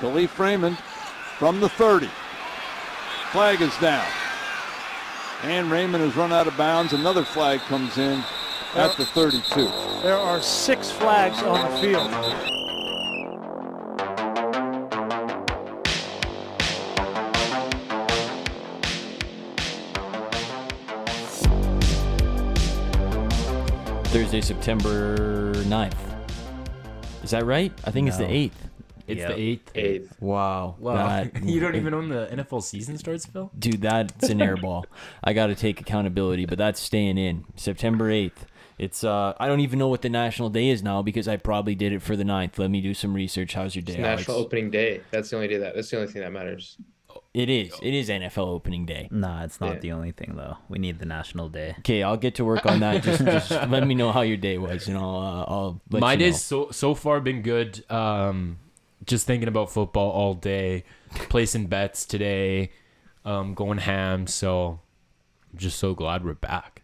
Kalif Raymond from the 30. Flag is down. And Raymond has run out of bounds. Another flag comes in at the 32. There are six flags on the field. Thursday, September 9th. Is that right? I think it's the 8th. It's Yep. the eighth. Eighth. Wow. Wow. That- you don't even know when the NFL season starts, Phil? Dude, that's an air ball. I got to take accountability, but that's staying in. September 8th. It's uh I don't even know what the national day is now because I probably did it for the 9th. Let me do some research. How's your day? It's National Alex? Opening Day. That's the only day that. That's the only thing that matters. It is. It is NFL opening day. Nah, it's not Yeah. the only thing though. We need the national day. Okay, I'll get to work on that. Just, just let me know how your day was, and I'll uh, I'll let My you know. My day's so so far been good. Um, just thinking about football all day, placing bets today, um, going ham. So, I'm just so glad we're back.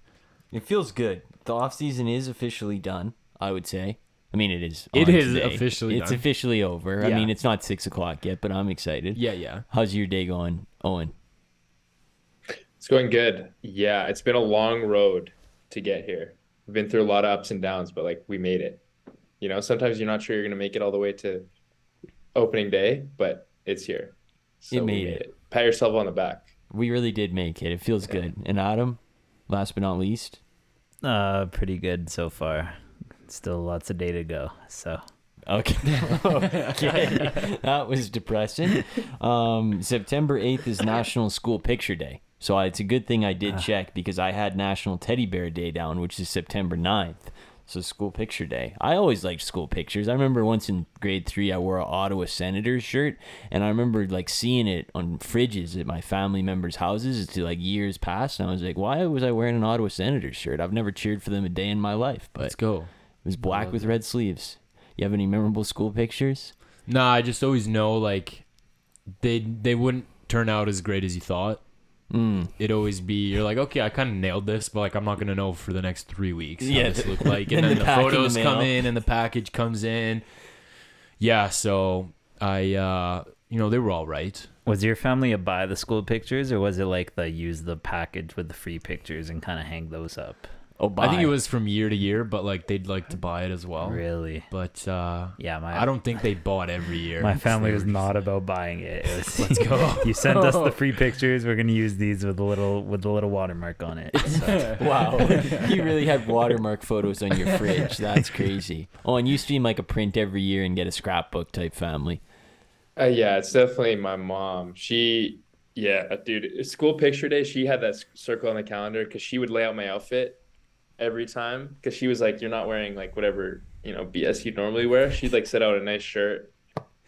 It feels good. The off season is officially done. I would say. I mean, it is. It on is today. officially It's done. officially over. Yeah. I mean, it's not six o'clock yet, but I'm excited. Yeah, yeah. How's your day going, Owen? It's going good. Yeah, it's been a long road to get here. We've been through a lot of ups and downs, but like we made it. You know, sometimes you're not sure you're gonna make it all the way to opening day, but it's here. So It we made it. Pat yourself on the back. We really did make it. It feels good. And Autumn, last but not least, Uh, pretty good so far. Still lots of day to go. So Okay. okay. That was depressing. Um, September 8th is National School Picture Day. So I, it's a good thing I did check because I had National Teddy Bear Day down, which is September 9th. So School Picture Day. I always liked school pictures. I remember once in grade three, I wore an Ottawa Senators shirt, and I remember like seeing it on fridges at my family members' houses to like years past, and I was like, why was I wearing an Ottawa Senators shirt? I've never cheered for them a day in my life, but Let's go. it was black with red sleeves. You have any memorable school pictures? Nah, I just always know like they they wouldn't turn out as great as you thought. Mm. It'd always be you're like, okay, I kind of nailed this, but like I'm not gonna know for the next three weeks. How Yeah, this look like, then and then the the, pack in the photos come in and the package comes in. Yeah, so I uh you know they were all right. was your family a buy the school pictures or was it like the use the package with the free pictures and kind of hang those up? Oh, I think it was from year to year, but like they'd like to buy it as well. Really? But uh Yeah, my I don't think they bought every year. my family was not just- about buying it. it was, Let's go. you sent us the free pictures. We're gonna use these with a little with the little watermark on it. So. Wow, you really had watermark photos on your fridge. That's crazy. Oh, and you stream like a print every year and get a scrapbook type family. Uh, yeah, it's definitely my mom. She, yeah, dude, school picture day, she had that circle on the calendar because she would lay out my outfit every time because she was like, you're not wearing like whatever, you know, BS you'd normally wear. She'd like set out a nice shirt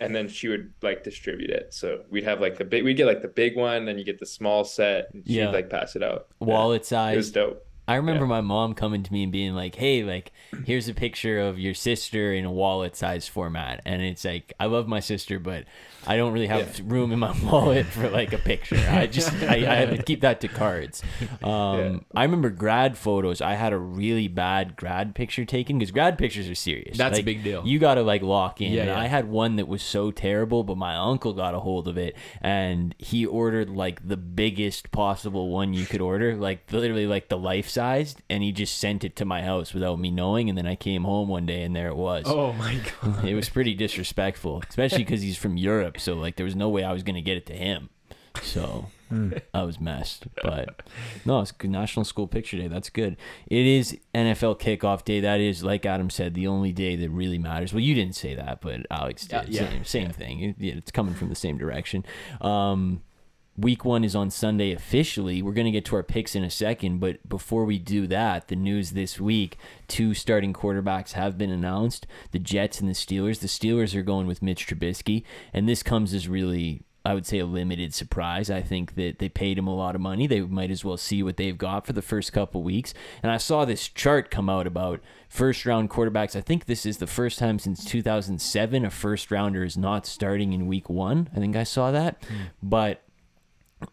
and then she would like distribute it. So we'd have like the big, we'd get like the big one, then you get the small set and she'd Yeah. like pass it out. Yeah, Wallet It was size. dope. I remember Yeah. my mom coming to me and being like, "Hey, like, here's a picture of your sister in a wallet size format," and it's like, I love my sister, but I don't really have room in my wallet for like a picture. I just I, I have to keep that to cards. Um, Yeah. I remember grad photos. I had a really bad grad picture taken because grad pictures are serious. That's a big deal. You got to like lock in. Yeah, yeah. I had one that was so terrible, but my uncle got a hold of it and he ordered like the biggest possible one you could order, like literally like the life sized, and he just sent it to my house without me knowing. And then I came home one day and there it was. Oh my god. It was pretty disrespectful, especially because he's from Europe. So like there was no way I was gonna get it to him. So I was messed. But no, it's good National School Picture Day. That's good. It is NFL kickoff day. That is, like Adam said, the only day that really matters. Well, you didn't say that, but Alex did. Yeah, yeah, same same thing. It- yeah, it's coming from the same direction. Um, Week one is on Sunday officially. We're going to get to our picks in a second, but before we do that, the news this week two starting quarterbacks have been announced the Jets and the Steelers. The Steelers are going with Mitch Trubisky, and this comes as really. I would say a limited surprise. I think that they paid him a lot of money. They might as well see what they've got for the first couple weeks. And I saw this chart come out about first round quarterbacks. I think this is the first time since 2007 a first rounder is not starting in week one. I think I saw that. Hmm. But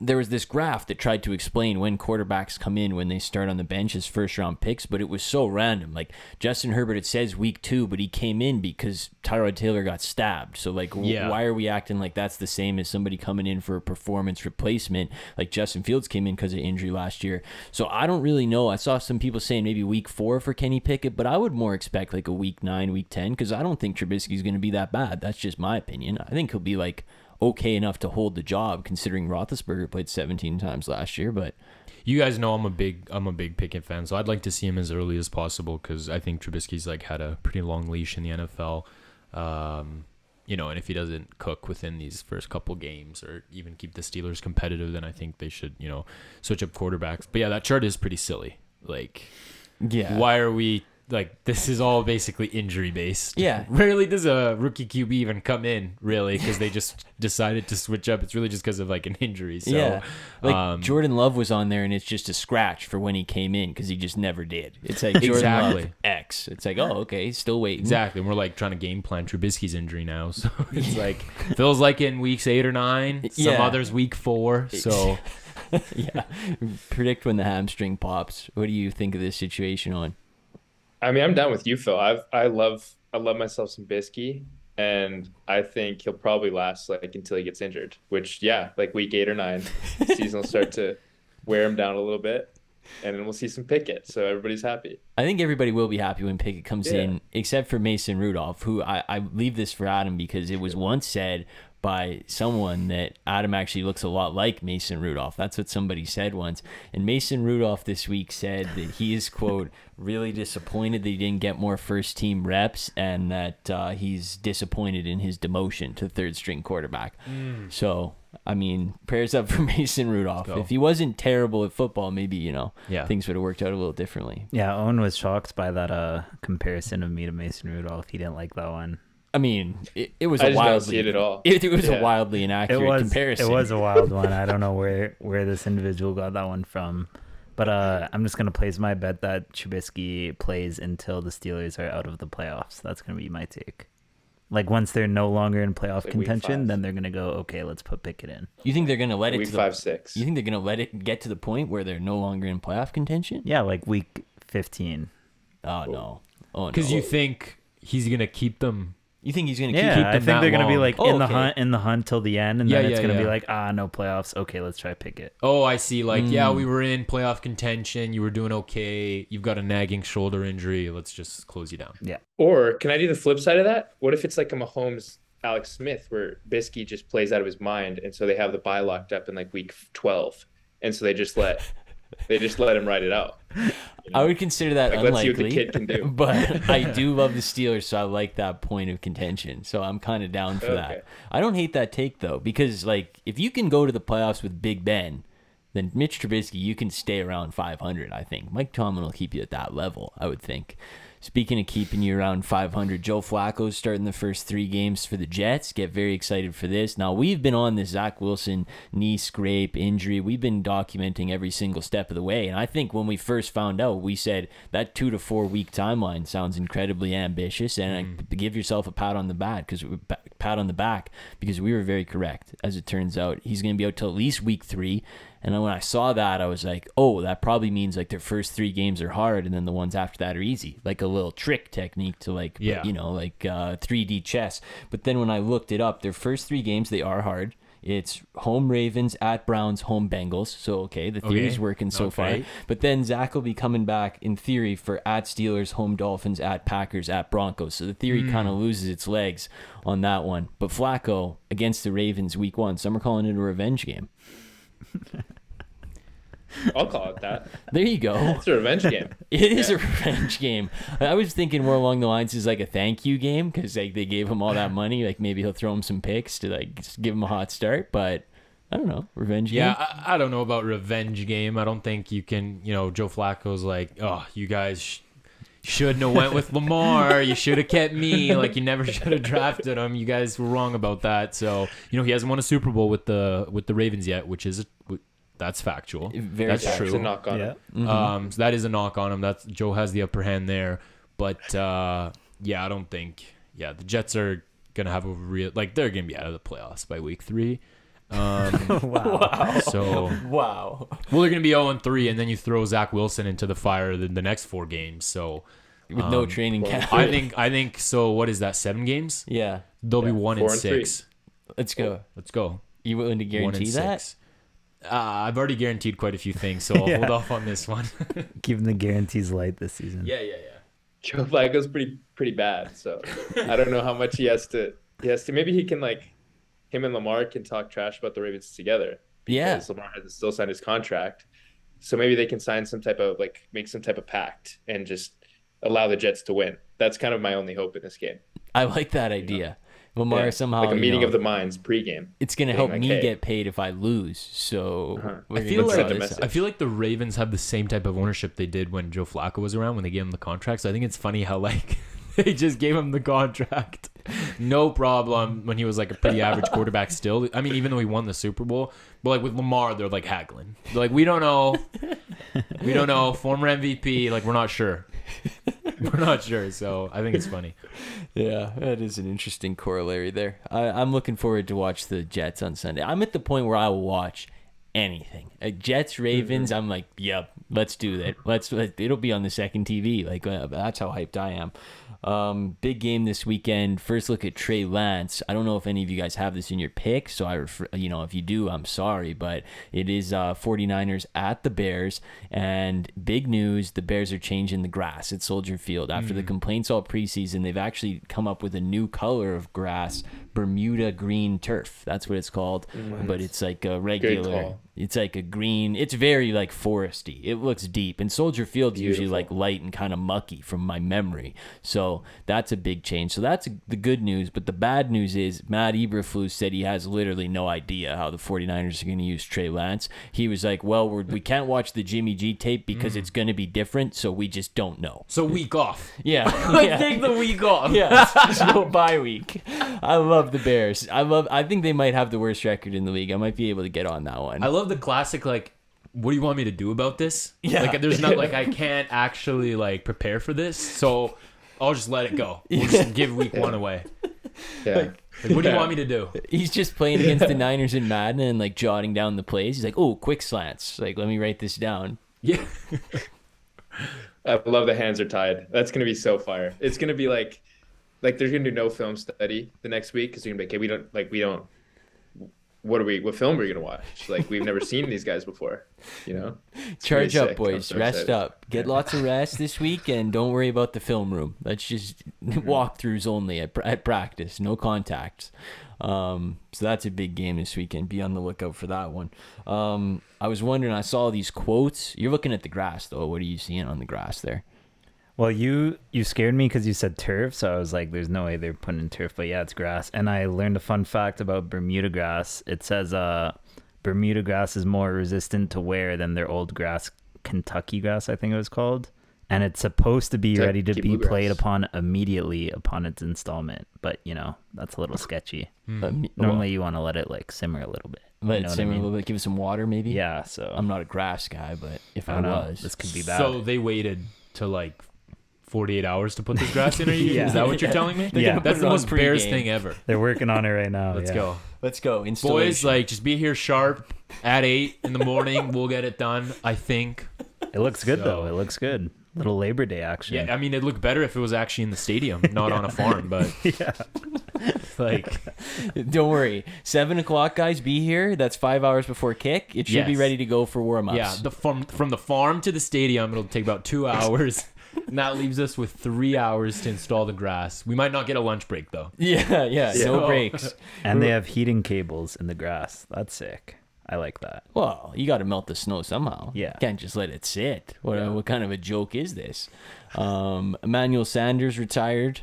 there was this graph that tried to explain when quarterbacks come in when they start on the bench as first round picks, but it was so random. Like Justin Herbert, it says week two, but he came in because Tyrod Taylor got stabbed. So like, w- Yeah. why are we acting like that's the same as somebody coming in for a performance replacement? Like Justin Fields came in because of injury last year. So I don't really know. I saw some people saying maybe week four for Kenny Pickett, but I would more expect like a week nine, week ten, because I don't think Trubisky's going to be that bad. That's just my opinion. I think he'll be like okay enough to hold the job, considering Roethlisberger played 17 times last year. But You guys know I'm a big I'm a big Pickett fan, so I'd like to see him as early as possible because I think Trubisky's like had a pretty long leash in the NFL. Um, you know, and if he doesn't cook within these first couple games or even keep the Steelers competitive, then I think they should you know switch up quarterbacks. But yeah, that chart is pretty silly. Like, yeah, why are we like this is all basically injury based. Yeah. Rarely does a rookie QB even come in, really, because they just decided to switch up. It's really just because of like an injury. So, yeah, like um, Jordan Love was on there, and it's just a scratch for when he came in because he just never did. It's like Jordan Love Exactly. X. It's like oh okay, still waiting. Exactly. And we're like trying to game plan Trubisky's injury now. So it's like feels like in weeks eight or nine, some Yeah. others week four. So yeah. Predict when the hamstring pops. What do you think of this situation on? I mean, I'm down with you, Phil. I've I love I love myself some Bisky, and I think he'll probably last like until he gets injured. Which, yeah, like week eight or nine, season will start to wear him down a little bit, and then we'll see some Pickett. So everybody's happy. I think everybody will be happy when Pickett comes Yeah. in, except for Mason Rudolph, who I, I leave this for Adam because it was once said by someone that Adam actually looks a lot like Mason Rudolph. That's what somebody said once. And Mason Rudolph this week said that he is, quote, really disappointed that he didn't get more first team reps and that uh, he's disappointed in his demotion to third string quarterback. So, I mean, prayers up for Mason Rudolph. If he wasn't terrible at football, maybe, you know, Yeah. things would have worked out a little differently. Yeah, Owen was shocked by that uh comparison of me to Mason Rudolph. He didn't like that one. I mean, it, it was I a just don't wildly see it at all. It, it was Yeah. a wildly It inaccurate was comparison. it was a wild one. I don't know where where this individual got that one from. But uh, I'm just gonna place my bet that Trubisky plays until the Steelers are out of the playoffs. That's gonna be my take. Like once they're no longer in playoff Like contention, then they're gonna go, okay, let's put Pickett in. You think they're gonna let it Week to the, five, six. You think they're gonna let it get to the point where they're no longer in playoff contention? Yeah, like week 15. Oh no. Oh no. because you think he's gonna keep them. You think he's gonna keep Yeah, keep I think that they're gonna be like Oh, in the okay. hunt, in the hunt till the end, and Yeah, then it's yeah, gonna be like, ah, no playoffs. Okay, let's try Pickett. Oh, I see. Like, yeah, Mm. we were in playoff contention. You were doing okay. You've got a nagging shoulder injury. Let's just close you down. Yeah. Or can I do the flip side of that? What if it's like a Mahomes, Alex Smith, where Bisky just plays out of his mind, and so they have the bye locked up in like week twelve, and so they just let they just let him ride it out. you know? I would consider that Like, let's see unlikely. what the kid can do. but I do love the Steelers, so I like that point of contention. So I'm kind of down for Okay. that. I don't hate that take though, because like if you can go to the playoffs with Big Ben, then Mitch Trubisky, you can stay around 500. I think Mike Tomlin will keep you at that level. I would think. Speaking of keeping you around 500, Joe Flacco's starting the first three games for the Jets. Get very excited for this. Now, we've been on this Zach Wilson knee scrape injury. We've been documenting every single step of the way. And I think when we first found out, we said that two to four week timeline sounds incredibly ambitious. And I, mm. give yourself a pat on the back because pat on the back because we were very correct. As it turns out, he's going to be out till at least week three. And then when I saw that, I was like, oh, that probably means like their first three games are hard, and then the ones after that are easy, like a little trick technique to like, Yeah. you know, like uh, 3D chess. But then when I looked it up, their first three games they are hard. It's home Ravens at Browns, home Bengals. So okay, the theory's Okay. working so far. But then Zach will be coming back in theory for at Steelers, home Dolphins, at Packers, at Broncos. So the theory Hmm. kind of loses its legs on that one. But Flacco against the Ravens week one, some are calling it a revenge game. I'll call it that. There you go. It's a revenge game. It is a revenge game. I was thinking more along the lines as like a thank you game because like they gave him all that money. Like maybe he'll throw him some picks to like just give him a hot start. But I don't know, revenge Yeah, game. I, I don't know about revenge game. I don't think you can. You know, Joe Flacco's like, oh, you guys sh- shouldn't have went with Lamar. You should have kept me. Like, you never should have drafted him. You guys were wrong about that. So, you know, he hasn't won a Super Bowl with the with the Ravens yet, which is that's factual. Very that's Yeah, true. it's a knock on Yeah. it. Mhm. Um, so that is a knock on him. That's Joe has the upper hand there. But uh, yeah, I don't think. Yeah, the Jets are gonna have a real like they're gonna be out of the playoffs by week three. Um, wow. so Wow. well, they're gonna be 0 3, and then you throw Zach Wilson into the fire the, the next four games. So With no Um, training camp. I think I think so. What is that? Seven games? yeah. They'll be one four and and six. Let's go. Let's go. You willing to guarantee that? six. Uh, I've already guaranteed quite a few things, so I'll Yeah. hold off on this one. Keeping the guarantees light this season. yeah, yeah, yeah. Joe Flacco's pretty pretty bad, so I don't know how much he has to. He has to. Maybe he can like him and Lamar can talk trash about the Ravens together. Yeah. because Lamar hasn't still signed his contract. So maybe they can sign some type of like make some type of pact and just allow the Jets to win. That's kind of my only hope in this game. I like that idea. Lamar Yeah, somehow like a you meeting know, of the minds pregame. it's gonna help like, me hey. get paid if I lose. So Uh-huh. I feel try send a like this. I feel like the Ravens have the same type of ownership they did when Joe Flacco was around when they gave him the contract. So I think it's funny how like they just gave him the contract, no problem when he was like a pretty average quarterback. Still, I mean, even though he won the Super Bowl, but like with Lamar, they're like haggling. They're like, we don't know, we don't know, former MVP. Like we're not sure, we're not sure. So I think it's funny. Yeah, that is an interesting corollary there. I, I'm looking forward to watch the Jets on Sunday. I'm at the point where I will watch anything. Uh, Jets, Ravens. I'm like, yep, let's do that. Let's. Let, it'll be on the second TV. Like uh, that's how hyped I am. Um, big game this weekend. First look at Trey Lance. I don't know if any of you guys have this in your pick, so I, refer, you know, if you do, I'm sorry, but it is uh, 49ers at the Bears, and big news: the Bears are changing the grass at Soldier Field after the complaints all preseason. They've actually come up with a new color of grass, Bermuda green turf. That's what it's called, but it's like a regular. It's like a green. It's very like foresty. It looks deep, and Soldier Field's usually like light and kind of mucky from my memory. So that's a big change. So that's the good news. But the bad news is Matt Eberflus said he has literally no idea how the 49ers are going to use Trey Lance. He was like, well, we're, we can't watch the Jimmy G tape because mm. it's going to be different. So we just don't know. So week off. Yeah. Yeah. take the week off. Yeah, so bye week. I love the Bears. I love. I think they might have the worst record in the league. I might be able to get on that one. I love the classic like what do you want me to do about this? Yeah. Like there's not like I can't actually like prepare for this. So I'll just let it go. We'll just give week one away. Yeah. Like, what do you want me to do? He's just playing against the Niners in Madden and like jotting down the plays. He's like, "Oh, quick slants. Like, let me write this down." Yeah. I love the hands are tied. That's gonna be so fire. It's gonna be like, like they're gonna do no film study the next week because they're gonna be like, okay, we don't like we don't. What are we? What film are we gonna watch? Like we've never seen these guys before, you know. It's Charge up, sick. Boys. so rest excited. up. Get lots of rest this week, and don't worry about the film room. Let's just walkthroughs only at, at practice. No contacts. Um, so that's a big game this weekend. Be on the lookout for that one. Um, I was wondering. I saw these quotes. You're looking at the grass though. What are you seeing on the grass there? Well, you you scared me because you said turf, so I was like, "There's no way they're putting in turf." But yeah, it's grass. And I learned a fun fact about Bermuda grass. It says uh, Bermuda grass is more resistant to wear than their old grass, Kentucky grass, I think it was called. And it's supposed to be ready to be bluegrass. played upon immediately upon its installment. But you know, that's a little sketchy. Me- well, Normally, you want to let it like simmer a little bit. let you it know what I simmer a little bit. Give it some water, maybe. Yeah. So I'm not a grass guy, but if I, I don't know. was, This could be bad. So they waited to like 48 hours to put this grass in. Are you, Yeah. Is that what you're telling me? They're That's the it on most Bears thing ever. they're working on it right now. Let's yeah. go. let's go. Boys, like just be here sharp at 8 in the morning. we'll get it done, I think. It looks good though. It looks good. Little Labor Day action. Yeah, I mean, it'd look better if it was actually in the stadium, not on a farm. But yeah. like, Don't worry. Seven o'clock, guys. Be here. That's five hours before kick. It should be ready to go for warm ups. yeah, the from from the farm to the stadium, it'll take about two hours, and that leaves us with three hours to install the grass. We might not get a lunch break though. yeah, yeah. No So- breaks. And they have heating cables in the grass. That's sick. I like that. Well, you got to melt the snow somehow. Yeah. can't just let it sit. What what kind of a joke is this? Um, Emmanuel Sanders retired.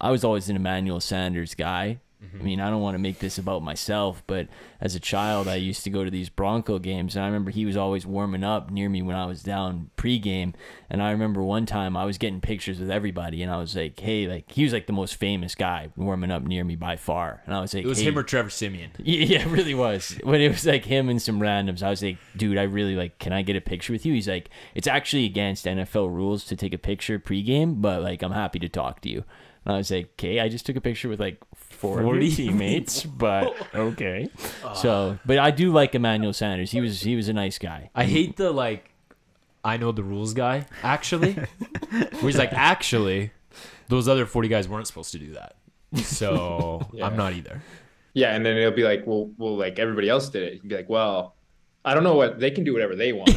I was always an Emmanuel Sanders guy. Mm-hmm. I mean, I don't want to make this about myself, but as a child, I used to go to these Bronco games, and I remember he was always warming up near me when I was down pregame. And I remember one time I was getting pictures with everybody, and I was like, "Hey, like he was like the most famous guy warming up near me by far." And I was like, It was hey, him or Trevor Siemian. yeah, yeah, it really was. When it was like him and some randoms, I was like, dude, I really like, can I get a picture with you? He's like, it's actually against NFL rules to take a picture pregame, but like, I'm happy to talk to you. And I was like, okay, I just took a picture with like four of 40? teammates, but okay. So, but I do like Emmanuel Sanders. He was he was a nice guy. I hate the like, I know the rules guy. Actually, where he's like, actually, those other forty guys weren't supposed to do that. So Yeah. I'm not either. Yeah, and then it'll be like, well, well, like everybody else did it. You'd be like, well, I don't know what they can do whatever they want,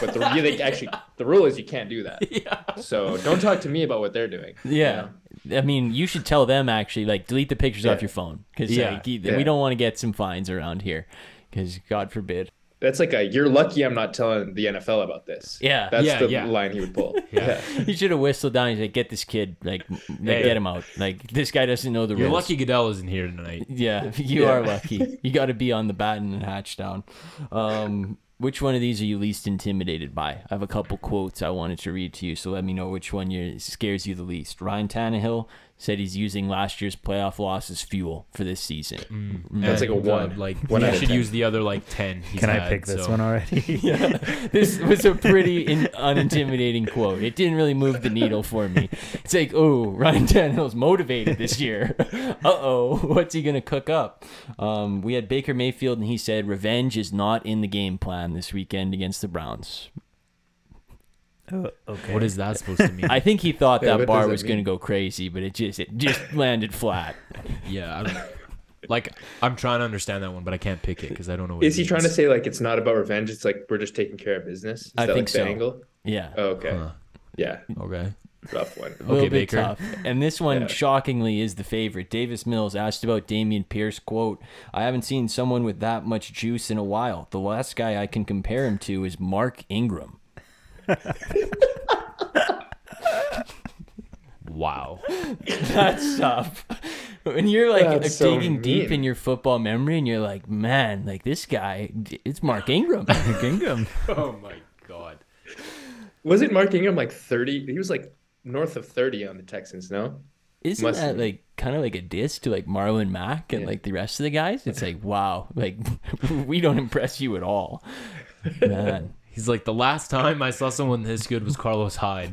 but the yeah, they actually the rule is you can't do that. Yeah. So don't talk to me about what they're doing. you Yeah. know? I mean, you should tell them actually, like, delete the pictures off your phone because Yeah. like, we don't want to get some fines around here because God forbid. That's like a you're lucky I'm not telling the NFL about this. Yeah. That's Yeah, the yeah. line he would pull. Yeah. You should have whistled down. He's like, get this kid, like, like, Hey. get him out. Like, this guy doesn't know the rules. You're lucky Goodell isn't here tonight. Yeah, you Yeah. are lucky. You got to be on the batten and hatch down. Um, which one of these are you least intimidated by? I have a couple quotes I wanted to read to you, so let me know which one you scares you the least. Ryan Tannehill said he's using last year's playoff loss as fuel for this season. That's like a And, one. like One you out should 10. use the other like ten. he's Can I had, pick this so- one already? yeah, this was a pretty in, unintimidating quote. It didn't really move the needle for me. It's like, oh, Ryan Tannehill's motivated this year. uh oh, what's he gonna cook up? Um, we had Baker Mayfield, and he said revenge is not in the game plan this weekend against the Browns. Oh, okay. What is that supposed to mean? I think he thought Yeah, that what bar does that was gonna mean? go crazy, but it just it just landed flat. yeah, I'm, like I'm trying to understand that one, but I can't pick it because I don't know. What Is it he trying to means. say like it's not about revenge? It's like we're just taking care of business. Is I that think like the so. angle? Yeah. Oh, okay. Huh. Yeah. Okay. Rough one. A little Okay, bit Baker. tough. And this one, Yeah. shockingly, is the favorite. Davis Mills asked about Dameon Pierce. Quote, I haven't seen someone with that much juice in a while. The last guy I can compare him to is Mark Ingram. Wow. That's tough. When you're like That's so digging deep mean. in your football memory and you're like, man, like this guy, it's Mark Ingram. Mark Ingram. oh my god. Was it Mark Ingram like 30? He was like north of 30 on the Texans, no? Isn't Must that be. like kind of like a diss to like Marlon Mack and Yeah. like the rest of the guys? It's like, wow, like we don't impress you at all. Man. He's like the last time I saw someone this good was Carlos Hyde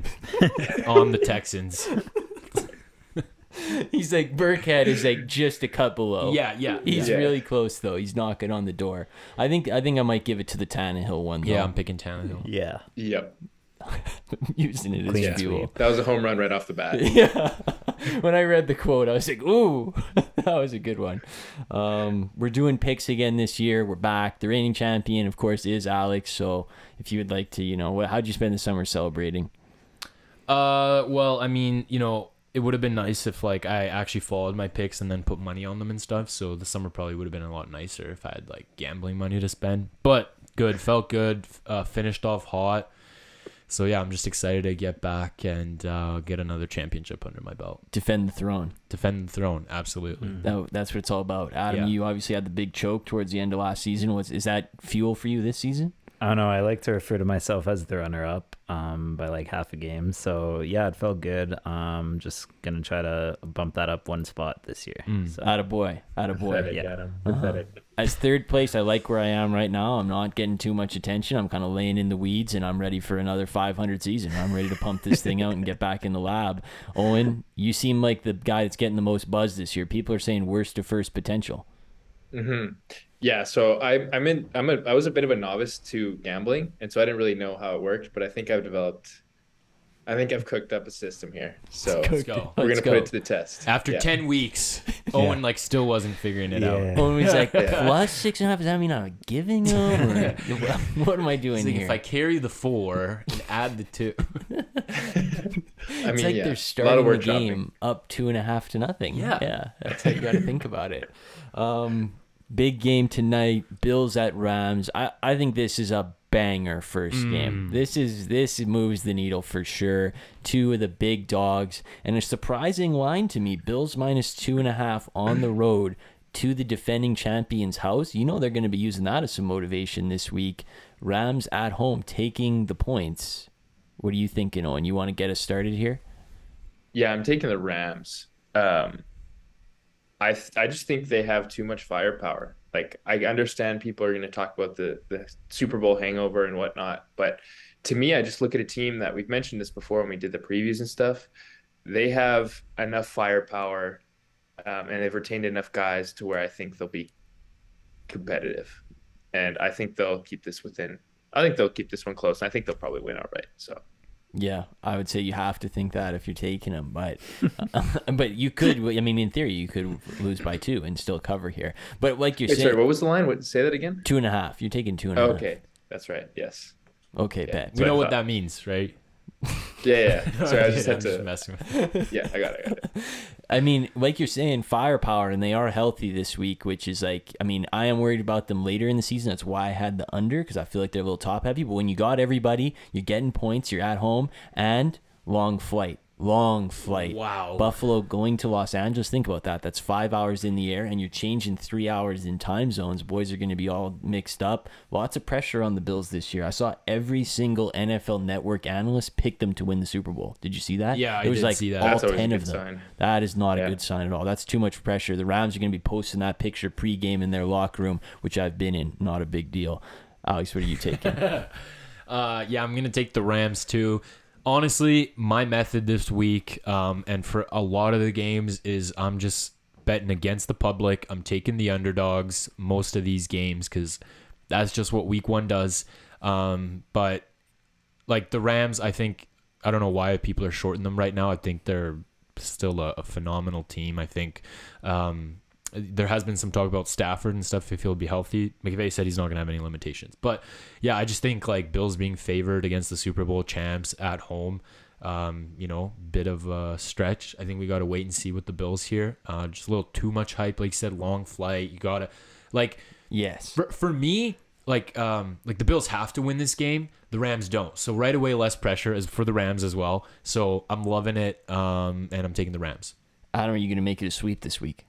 on the Texans. He's like Burkhead is like just a cut below. Yeah, yeah, He's Yeah. really close though. He's knocking on the door. I think I think I might give it to the Tannehill one. Though. yeah. I'm picking Tannehill. Yeah. Yep. using it as Clean fuel. sweep. That was a home run right off the bat. Yeah. when I read the quote, I was like, "Ooh, that was a good one." Um, we're doing picks again this year. We're back. The reigning champion, of course, is Alex. So, if you would like to, you know, what, how'd you spend the summer celebrating? Uh, well, I mean, you know, it would have been nice if like I actually followed my picks and then put money on them and stuff. So the summer probably would have been a lot nicer if I had like gambling money to spend. But good, felt good. Uh, finished off hot. So yeah, I'm just excited to get back and uh, get another championship under my belt. Defend the throne. Defend the throne, absolutely. That, that's what it's all about. Adam, Yeah. you obviously had the big choke towards the end of last season. Was is that fuel for you this season? I don't know. I like to refer to myself as the runner up um, by like half a game. So yeah, it felt good. Um, just gonna try to bump that up one spot this year. Mm. So Atta boy, atta boy. Pathetic, Yeah. Adam. Uh-huh. As third place, I like where I am right now. I'm not getting too much attention. I'm kind of laying in the weeds, and I'm ready for another 500 season. I'm ready to pump this thing out and get back in the lab. Owen, you seem like the guy that's getting the most buzz this year. People are saying worst to first potential. hmm Yeah, so I, I'm in. I'm a. I was a bit of a novice to gambling, and so I didn't really know how it worked. But I think I've developed. I think I've cooked up a system here. So Let's go. we're Let's gonna put it to the test. After Yeah. 10 weeks, Owen like still wasn't figuring it out. Yeah. Owen was like, Yeah. plus six and a half. Does that mean I'm giving them? What am I doing like here? if I carry the four and add the two. I it's mean, like yeah, they're a lot starting of the workshopping. game up two and a half to nothing. Yeah. yeah, that's how you got to think about it. Um, big game tonight. Bills at Rams. I I think this is a banger first game. This is this moves the needle for sure. Two of the big dogs and a surprising line to me. Bills minus two and a half on the road. To the defending champions' house, you know they're going to be using that as some motivation this week. Rams at home taking the points. What are you thinking, on? You want to get us started here? Yeah, I'm taking the Rams. Um, I I just think they have too much firepower. Like I understand people are going to talk about the the Super Bowl hangover and whatnot, but to me, I just look at a team that we've mentioned this before when we did the previews and stuff. they have enough firepower, um, and they've retained enough guys to where I think they'll be competitive, and I think they'll keep this within. I think they'll keep this one close. And I think they'll probably win outright. So Yeah, I would say you have to think that if you're taking them, but uh, but you could. I mean, in theory, you could lose by two and still cover here. But like you're Wait, saying, sorry, what was the line? What, say that again. two and a half. You're taking two and a Oh, half. okay, that's right. Yes. Okay, Yeah. bet. We know what that means, right? Yeah, yeah. Sorry, I just Yeah, had I'm to. messing with Yeah, I got it. I got it. I mean, like you're saying, firepower, and they are healthy this week, which is like, I mean, I am worried about them later in the season. That's why I had the under because I feel like they're a little top heavy. But when you got everybody, you're getting points, you're at home, and long flight, long flight. Wow. Buffalo going to Los Angeles. Think about that. That's five hours in the air, and you're changing three hours in time zones. Boys are going to be all mixed up. Lots of pressure on the Bills this year. I saw every single NFL Network analyst pick them to win the Super Bowl. Did you see that? Yeah, I it was did like see that. all That's always a ten of good them. sign. That is not a good sign at all. That's too much pressure. The Rams are going to be posting that picture pregame in their locker room, which I've been in. Not a big deal. Alex, what are you taking? Uh, yeah, I'm gonna take the Rams too. Honestly, my method this week, um, and for a lot of the games, is I'm just betting against the public. I'm taking the underdogs most of these games because that's just what Week One does. Um, but like the Rams, I think I don't know why people are shorting them right now. I think they're still a, a phenomenal team. I think um, there has been some talk about Stafford and stuff if he'll be healthy. McVay said he's not going to have any limitations. But yeah, I just think like Bills being favored against the Super Bowl champs at home, um, you know, bit of a stretch. I think we got to wait and see with the Bills here. Uh, just a little too much hype, like you said, long flight. You got to like yes. for, for me, like um like the Bills have to win this game. The Rams don't. So right away less pressure is for the Rams as well. So I'm loving it. Um and I'm taking the Rams. Adam, are you going to make it a sweep this week?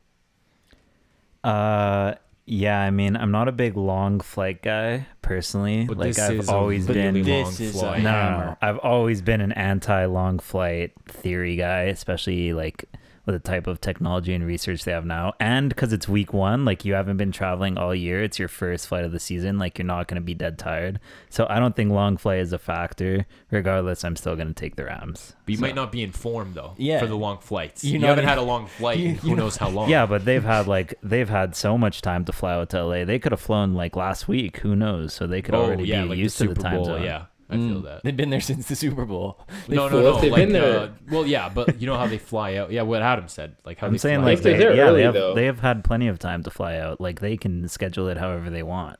Uh, yeah. I mean, I'm not a big long flight guy personally. But like this I've is a always really been. long This is flight. No, no, no. I've always been an anti-long flight theory guy, especially like with the type of technology and research they have now, and because it's week one, like you haven't been traveling all year. It's your first flight of the season. Like you're not going to be dead tired. So I don't think long flight is a factor. Regardless, I'm still going to take the Rams. But you So- might not be informed though Yeah. for the long flights. You're you not haven't had a long flight You- in who know- knows how long. Yeah, but they've had like they've had so much time to fly out to LA. They could have flown like last week. Who knows? So they could oh, already yeah, be like used the to the time Bowl. zone. Yeah, I feel Mm, that. They've been there since the Super Bowl. They no, no, flew- no. They've like, been there- uh, well, yeah, but you know how they fly out. Yeah, what Adam said. Like how I'm they saying fly like If they're they, there yeah, early, they have though. they have had plenty of time to fly out. Like they can schedule it however they want.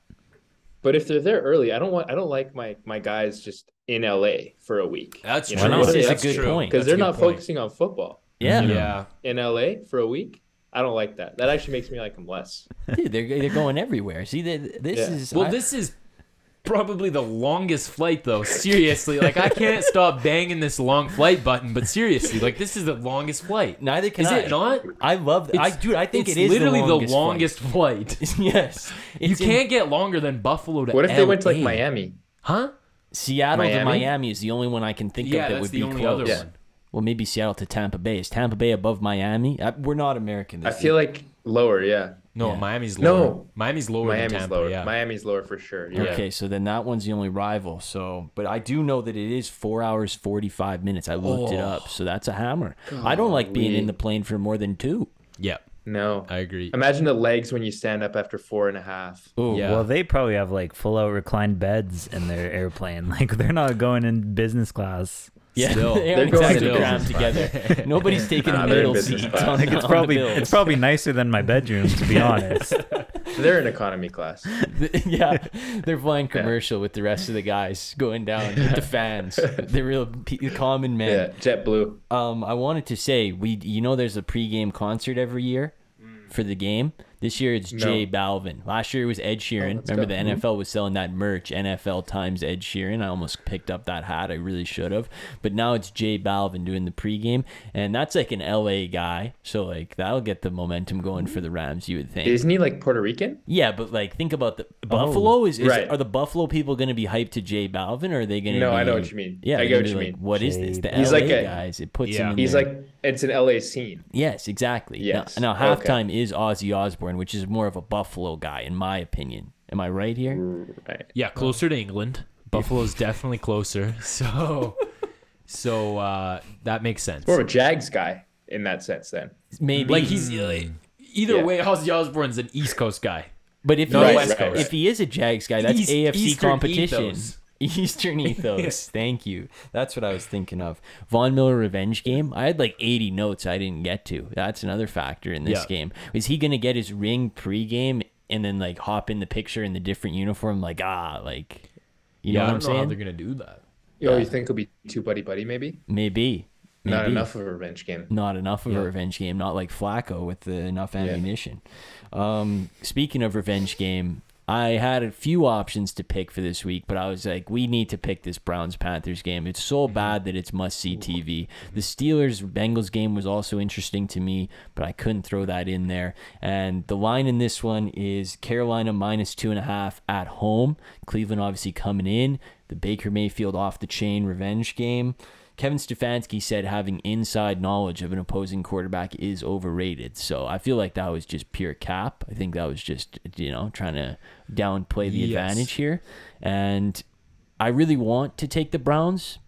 But if they're there early, I don't want. I don't like my my guys just in LA for a week. That's You true. know, Why not? This is a good true. point. because That's they're a not point. focusing on football Yeah. Yeah. in LA for a week. I don't like that. That actually makes me like them less. Dude, they're, they're going everywhere. See, they, this Yeah. is. Well, I- this is probably the longest flight though. Seriously, like I can't stop banging this long flight button. But seriously, like this is the longest flight. Neither can Is I. it not? I love. I dude. I think it's it is literally the longest. longest flight. flight. yes. you can't get longer than Buffalo to. What if they went to like Miami? Huh? Seattle to Miami? Miami is the only one I can think Yeah, of that would the be only close. other Yeah. one. Well, maybe Seattle to Tampa Bay. Is Tampa Bay above Miami? I, we're not American. I This feel like lower. Yeah, No, Yeah. Miami's No. lower. Miami's lower than Miami's Tampa. lower. Yeah. Miami's lower for sure. Yeah. Okay, so then that one's the only rival. So, but I do know that it is four hours forty five minutes. I looked it Oh. up, so that's a hammer. I don't like being in the plane for more than two. yeah, No. I agree. Imagine the legs when you stand up after four and a half. Oh, Yeah. Well, they probably have like full out reclined beds in their airplane. Like they're not going in business class. Yeah, Still. they They're aren't going exactly in crammed together. Nobody's taking Nah, the middle business seat. class. On, Like it's on probably the it's probably nicer than my bedroom to be honest. They're in economy class. yeah, they're flying commercial with the rest of the guys going down with the fans, the real common man. Yeah, JetBlue. Um, I wanted to say we, you know, there's a pregame concert every year for the game. This year it's No. J Balvin. Last year it was Ed Sheeran. Oh, let's Remember go. the mm-hmm. NFL was selling that merch, NFL times Ed Sheeran. I almost picked up that hat. I really should have. But now it's J Balvin doing the pregame, and that's like an LA guy. So like that'll get the momentum going for the Rams. You would think. Isn't he like Puerto Rican? Yeah, but like think about the Buffalo is, is Right. are the Buffalo people going to be hyped to J Balvin or are they going to No, be I know what you mean. Yeah, I they're get what you like, mean. What is Jay this? The He's LA like a- guys. It puts Yeah. him in He's there. like it's an LA scene. Yes, exactly. Now- Yes. Now, Okay. halftime is Ozzy Osbourne, which is more of a Buffalo guy, in my opinion. Am I right here? Right. Yeah, closer to England. Buffalo's definitely closer. So So uh, that makes sense. More of a Jags guy in that sense, then. Maybe Like he's uh, either Yeah. way. Ozzy Osbourne's an East Coast guy. But if he No, is, West Coast. if he is a Jags guy, that's East- AFC Eastern competition. ethos. Eastern ethos. Thank you. That's what I was thinking of. Von Miller revenge game. I had like 80 notes I didn't get to. That's another factor in this Yeah. game. Is he going to get his ring pregame and then like hop in the picture in the different uniform? Like ah, like you yeah, know I what don't I'm know saying? how they're gonna do that. Yo, you think it'll be too buddy buddy? Maybe Maybe. not enough of a revenge game. not enough of Yeah. a revenge game, not like Flacco with the, enough ammunition. Um, speaking of revenge game, I had a few options to pick for this week, but I was like, we need to pick this Browns Panthers game. It's so bad that it's must see TV. The Steelers Bengals game was also interesting to me, but I couldn't throw that in there. And the line in this one is Carolina minus two and a half at home. Cleveland obviously coming in. The Baker Mayfield off the chain revenge game. Kevin Stefanski said having inside knowledge of an opposing quarterback is overrated. So I feel like that was just pure cap. I think that was just, you know, trying to downplay the Yes. advantage here. And I really want to take the Browns,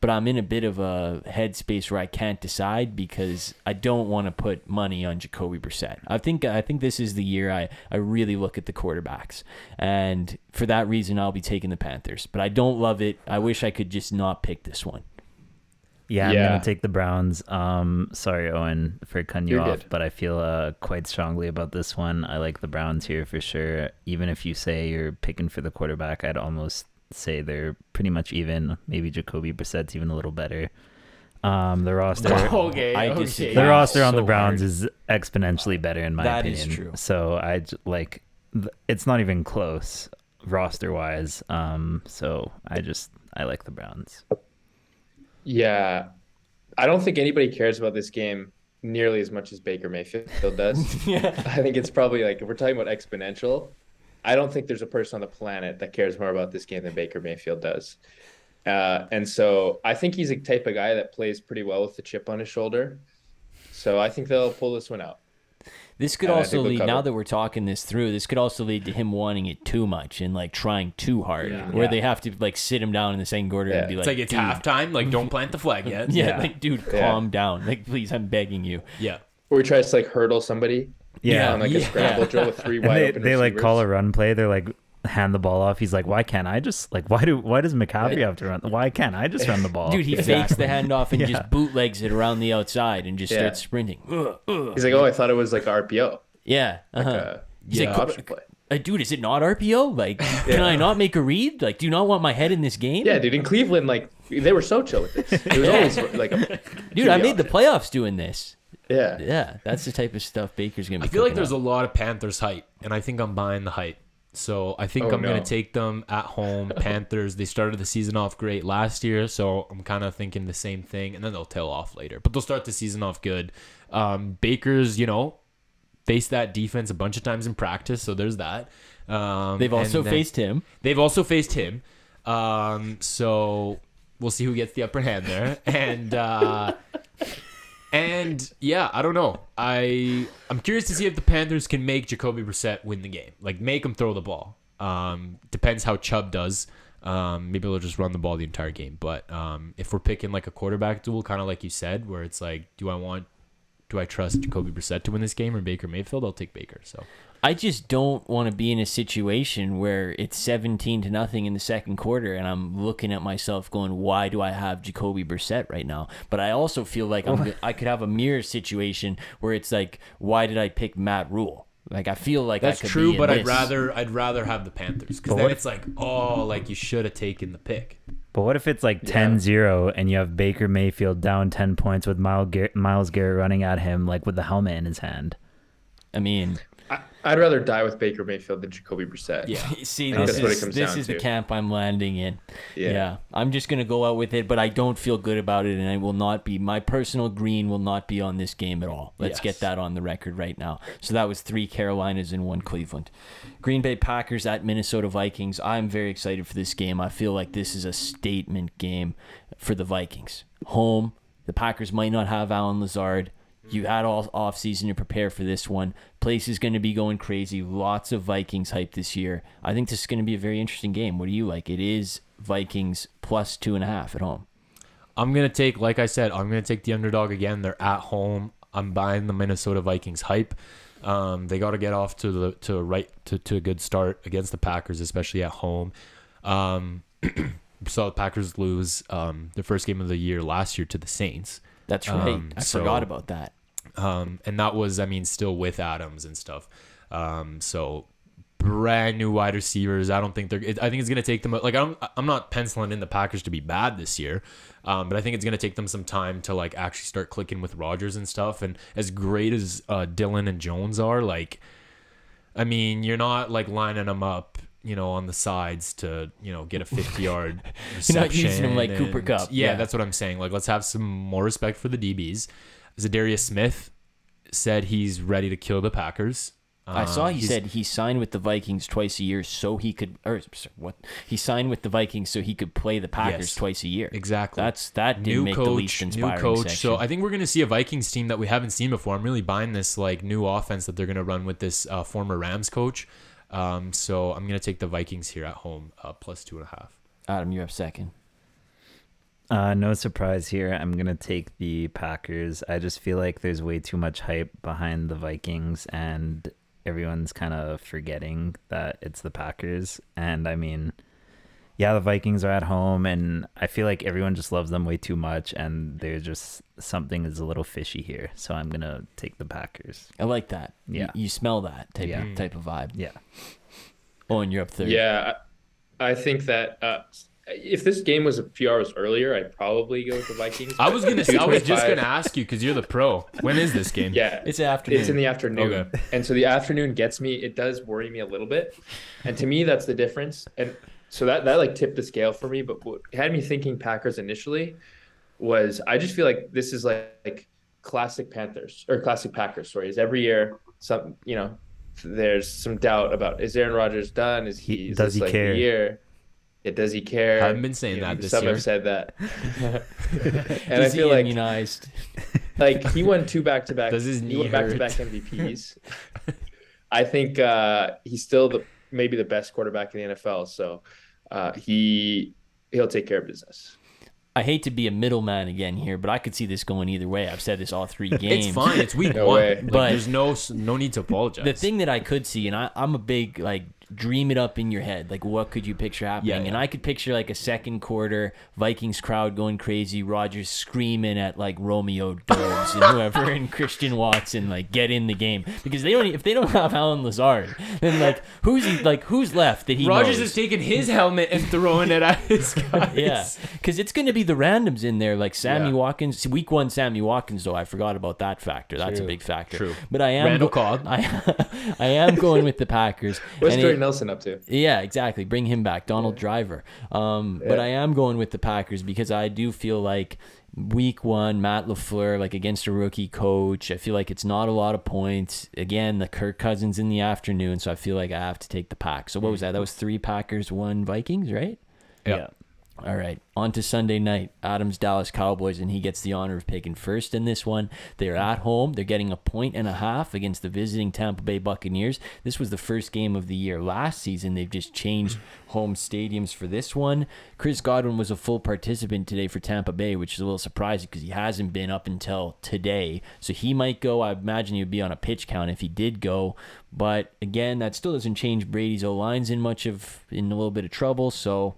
but I'm in a bit of a headspace where I can't decide because I don't want to put money on Jacoby Brissett. I think I think this is the year I, I really look at the quarterbacks. And for that reason I'll be taking the Panthers. But I don't love it. I wish I could just not pick this one. Yeah, I'm Yeah. gonna take the Browns. Um, sorry, Owen, for cutting you You're off, good. but I feel uh, quite strongly about this one. I like the Browns here for sure. Even if you say you're picking for the quarterback, I'd almost say they're pretty much even. Maybe Jacoby Brissett's even a little better. Um, the roster, okay, I okay. the roster on so the Browns hard. is exponentially better in my That is opinion. true. So I like, it's not even close roster wise. Um, so I just I like the Browns. Yeah, I don't think anybody cares about this game nearly as much as Baker Mayfield does. yeah. I think it's probably like if we're talking about exponential, I don't think there's a person on the planet that cares more about this game than Baker Mayfield does. Uh, and so I think he's a type of guy that plays pretty well with the chip on his shoulder. So I think they'll pull this one out. This could And also lead now that we're talking this through. This could also lead to him wanting it too much and like trying too hard, Yeah. where Yeah. they have to like sit him down in the second quarter Yeah. and be like, It's like it's "Dude, halftime. Like, don't plant the flag yet. Yeah, Yeah. like dude, Yeah. calm down. Like please, I'm begging you. yeah. Or he tries to like hurdle somebody Yeah, on like Yeah. a scramble drill with three and wide they, open they like call a run play. They're like hand the ball off. He's like, why can't I just like why do why does McCaffrey have to run? Why can't I just run the ball? Dude, he fakes the handoff and Yeah. just bootlegs it around the outside and just Yeah. starts sprinting. Ugh, ugh. He's like, oh, I thought it was like RPO. Yeah, uh-huh. Uh, He's yeah. like, option play. uh, dude, is it not RPO? Like, can I not make a read? Like, do you not want my head in this game? Yeah, dude. In Cleveland, like they were so chill with this. It was always like a dude, I QB made the playoffs doing this. Yeah. Yeah, that's the type of stuff Baker's gonna be. I feel like there's up. a lot of Panthers hype, and I think I'm buying the hype. So I think Oh, I'm no. gonna take them at home. Panthers. They started the season off great last year, so I'm kind of thinking the same thing, and then they'll tail off later. But they'll start the season off good. Um, Baker's, you know, faced that defense a bunch of times in practice, so there's that. Um, They've also then- faced him. They've also faced him. Um, so we'll see who gets the upper hand there. And uh, and yeah, I don't know. I I'm curious to see if the Panthers can make Jacoby Brissett win the game. Like make him throw the ball. Um, depends how Chubb does. Um, maybe they'll just run the ball the entire game. But um, if we're picking like a quarterback duel, kind of like you said, where it's like, do I want, do I trust Jacoby Brissett to win this game or Baker Mayfield? I'll take Baker. So I just don't want to be in a situation where it's 17 to nothing in the second quarter and I'm looking at myself going, why do I have Jacoby Brissett right now? But I also feel like I'm, I could have a mirror situation where it's like, why did I pick Matt Rhule? Like I feel like I That's could true, be in but I'd rather I'd rather have the Panthers because then it's like, oh, like you should have taken the pick. But what if it's like 10-0 and you have Baker Mayfield down 10 points with Myles Garrett, Myles Garrett running at him like with the helmet in his hand? I mean, I, I'd rather die with Baker Mayfield than Jacoby Brissett. Yeah. see, this that's what it is comes this down is the camp I'm landing in. Yeah. Yeah. I'm just gonna go out with it, but I don't feel good about it, and I will not be. My personal green will not be on this game at all. Let's Yes. get that on the record right now. So that was three Carolinas and one Cleveland. Green Bay Packers at Minnesota Vikings. I'm very excited for this game. I feel like this is a statement game for the Vikings. Home. The Packers might not have Allen Lazard. You had all off season to prepare for this one. Place is going to be going crazy. Lots of Vikings hype this year. I think this is going to be a very interesting game. What do you like? It is Vikings plus two and a half at home. I'm gonna take, like I said, I'm gonna take the underdog again. They're at home. I'm buying the Minnesota Vikings hype. Um, they got to get off to the to a right to, to a good start against the Packers, especially at home. Um, saw the Packers lose um, the first game of the year last year to the Saints. That's right. Um, I so- forgot about that. Um, and that was I mean still with Adams and stuff. Um, so brand new wide receivers. I don't think they're. I think it's gonna take them like I'm. I'm not penciling in the Packers to be bad this year, um, but I think it's gonna take them some time to like actually start clicking with Rodgers and stuff. And as great as uh, Dillon and Jones are, like, I mean, you're not like lining them up. You know, on the sides to you know get a 50 yard. You're not using them like reception Cooper and- Kupp. Yeah, Yeah. that's what I'm saying. Like, let's have some more respect for the DBs. Za'Darius Smith said he's ready to kill the Packers. I saw Um, he said he signed with the Vikings twice a year so he could or what he signed with the Vikings so he could play the Packers Yes. twice a year. exactly That's that didn't new make coach, the least inspiring new coach. section. So I think we're gonna see a Vikings team that we haven't seen before. I'm really buying this like new offense that they're gonna run with this uh, former Rams coach. Um, so I'm gonna take the Vikings here at home, uh, plus two and a half. Adam, you're up second. Uh, no surprise here. I'm gonna take the Packers. I just feel like there's way too much hype behind the Vikings, and everyone's kind of forgetting that it's the Packers. And I mean, yeah, the Vikings are at home, and I feel like everyone just loves them way too much, and there's just something is a little fishy here. So I'm gonna take the Packers. I like that. You- Yeah. You, smell that type Yeah. of, type of vibe. Yeah. Oh, and you're up third. Yeah, I, I think that uh, if this game was a few hours earlier, I'd probably go with the Vikings. I was gonna. I was just gonna ask you because you're the pro. When is this game? Yeah, It's afternoon. It's in the afternoon. Okay. And so the afternoon gets me, it does worry me a little bit. And to me, that's the difference. And so that, that like tipped the scale for me. But what had me thinking Packers initially was I just feel like this is like, like classic Panthers or classic Packers stories. Every year, some, you know, there's some doubt about is Aaron Rodgers done? Is he, He- is does he like care? year? It does he care? I haven't been saying that this some year. have said that. and I Is he feel like immunized? like he won two back to back. Does his he knee won back to back? MVPs. I think uh, he's still the maybe the best quarterback in the NFL. So uh, he he'll take care of business. I hate to be a middleman again here, but I could see this going either way. I've said this all three games. It's fine. It's week No one. way. Like, But- there's no no need to apologize. The thing that I could see, and I, I'm a big like dream it up in your head. Like, what could you picture happening? Yeah, And. I could picture like a second quarter Vikings crowd going crazy, Rodgers screaming at like Romeo Doubs and whoever, and Christian Watson like get in the game because they don't. If they don't have Allen Lazard, then like who's he? Like who's left that he Rodgers knows? is taking his helmet and throwing it at his guys. Yeah, because it's going to be the randoms in there, like Sammy Yeah. Watkins. Week one, Sammy Watkins, though I forgot about that factor. That's a big factor. True. But I am Randall go- Cobb. I, I am going with the Packers. What's And Jordan it- Nelson up to? yeah, exactly. Bring him back, Donald Driver. Um, But I am going with the Packers because I do feel like week one, Matt LaFleur, like against a rookie coach, I feel like it's not a lot of points. Again, the Kirk Cousins in the afternoon, so I feel like I have to take the pack. So what was that? That was three Packers, one Vikings, right? Yeah. All right, on to Sunday night. Adams Dallas Cowboys, and he gets the honor of picking first in this one. They're at home. They're getting a point and a half against the visiting Tampa Bay Buccaneers. This was the first game of the year last season. They've just changed home stadiums for this one. Chris Godwin was a full participant today for Tampa Bay, which is a little surprising because he hasn't been up until today. So he might go. I imagine he would be on a pitch count if he did go. But again, that still doesn't change Brady's O line's in much of in a little bit of trouble. So.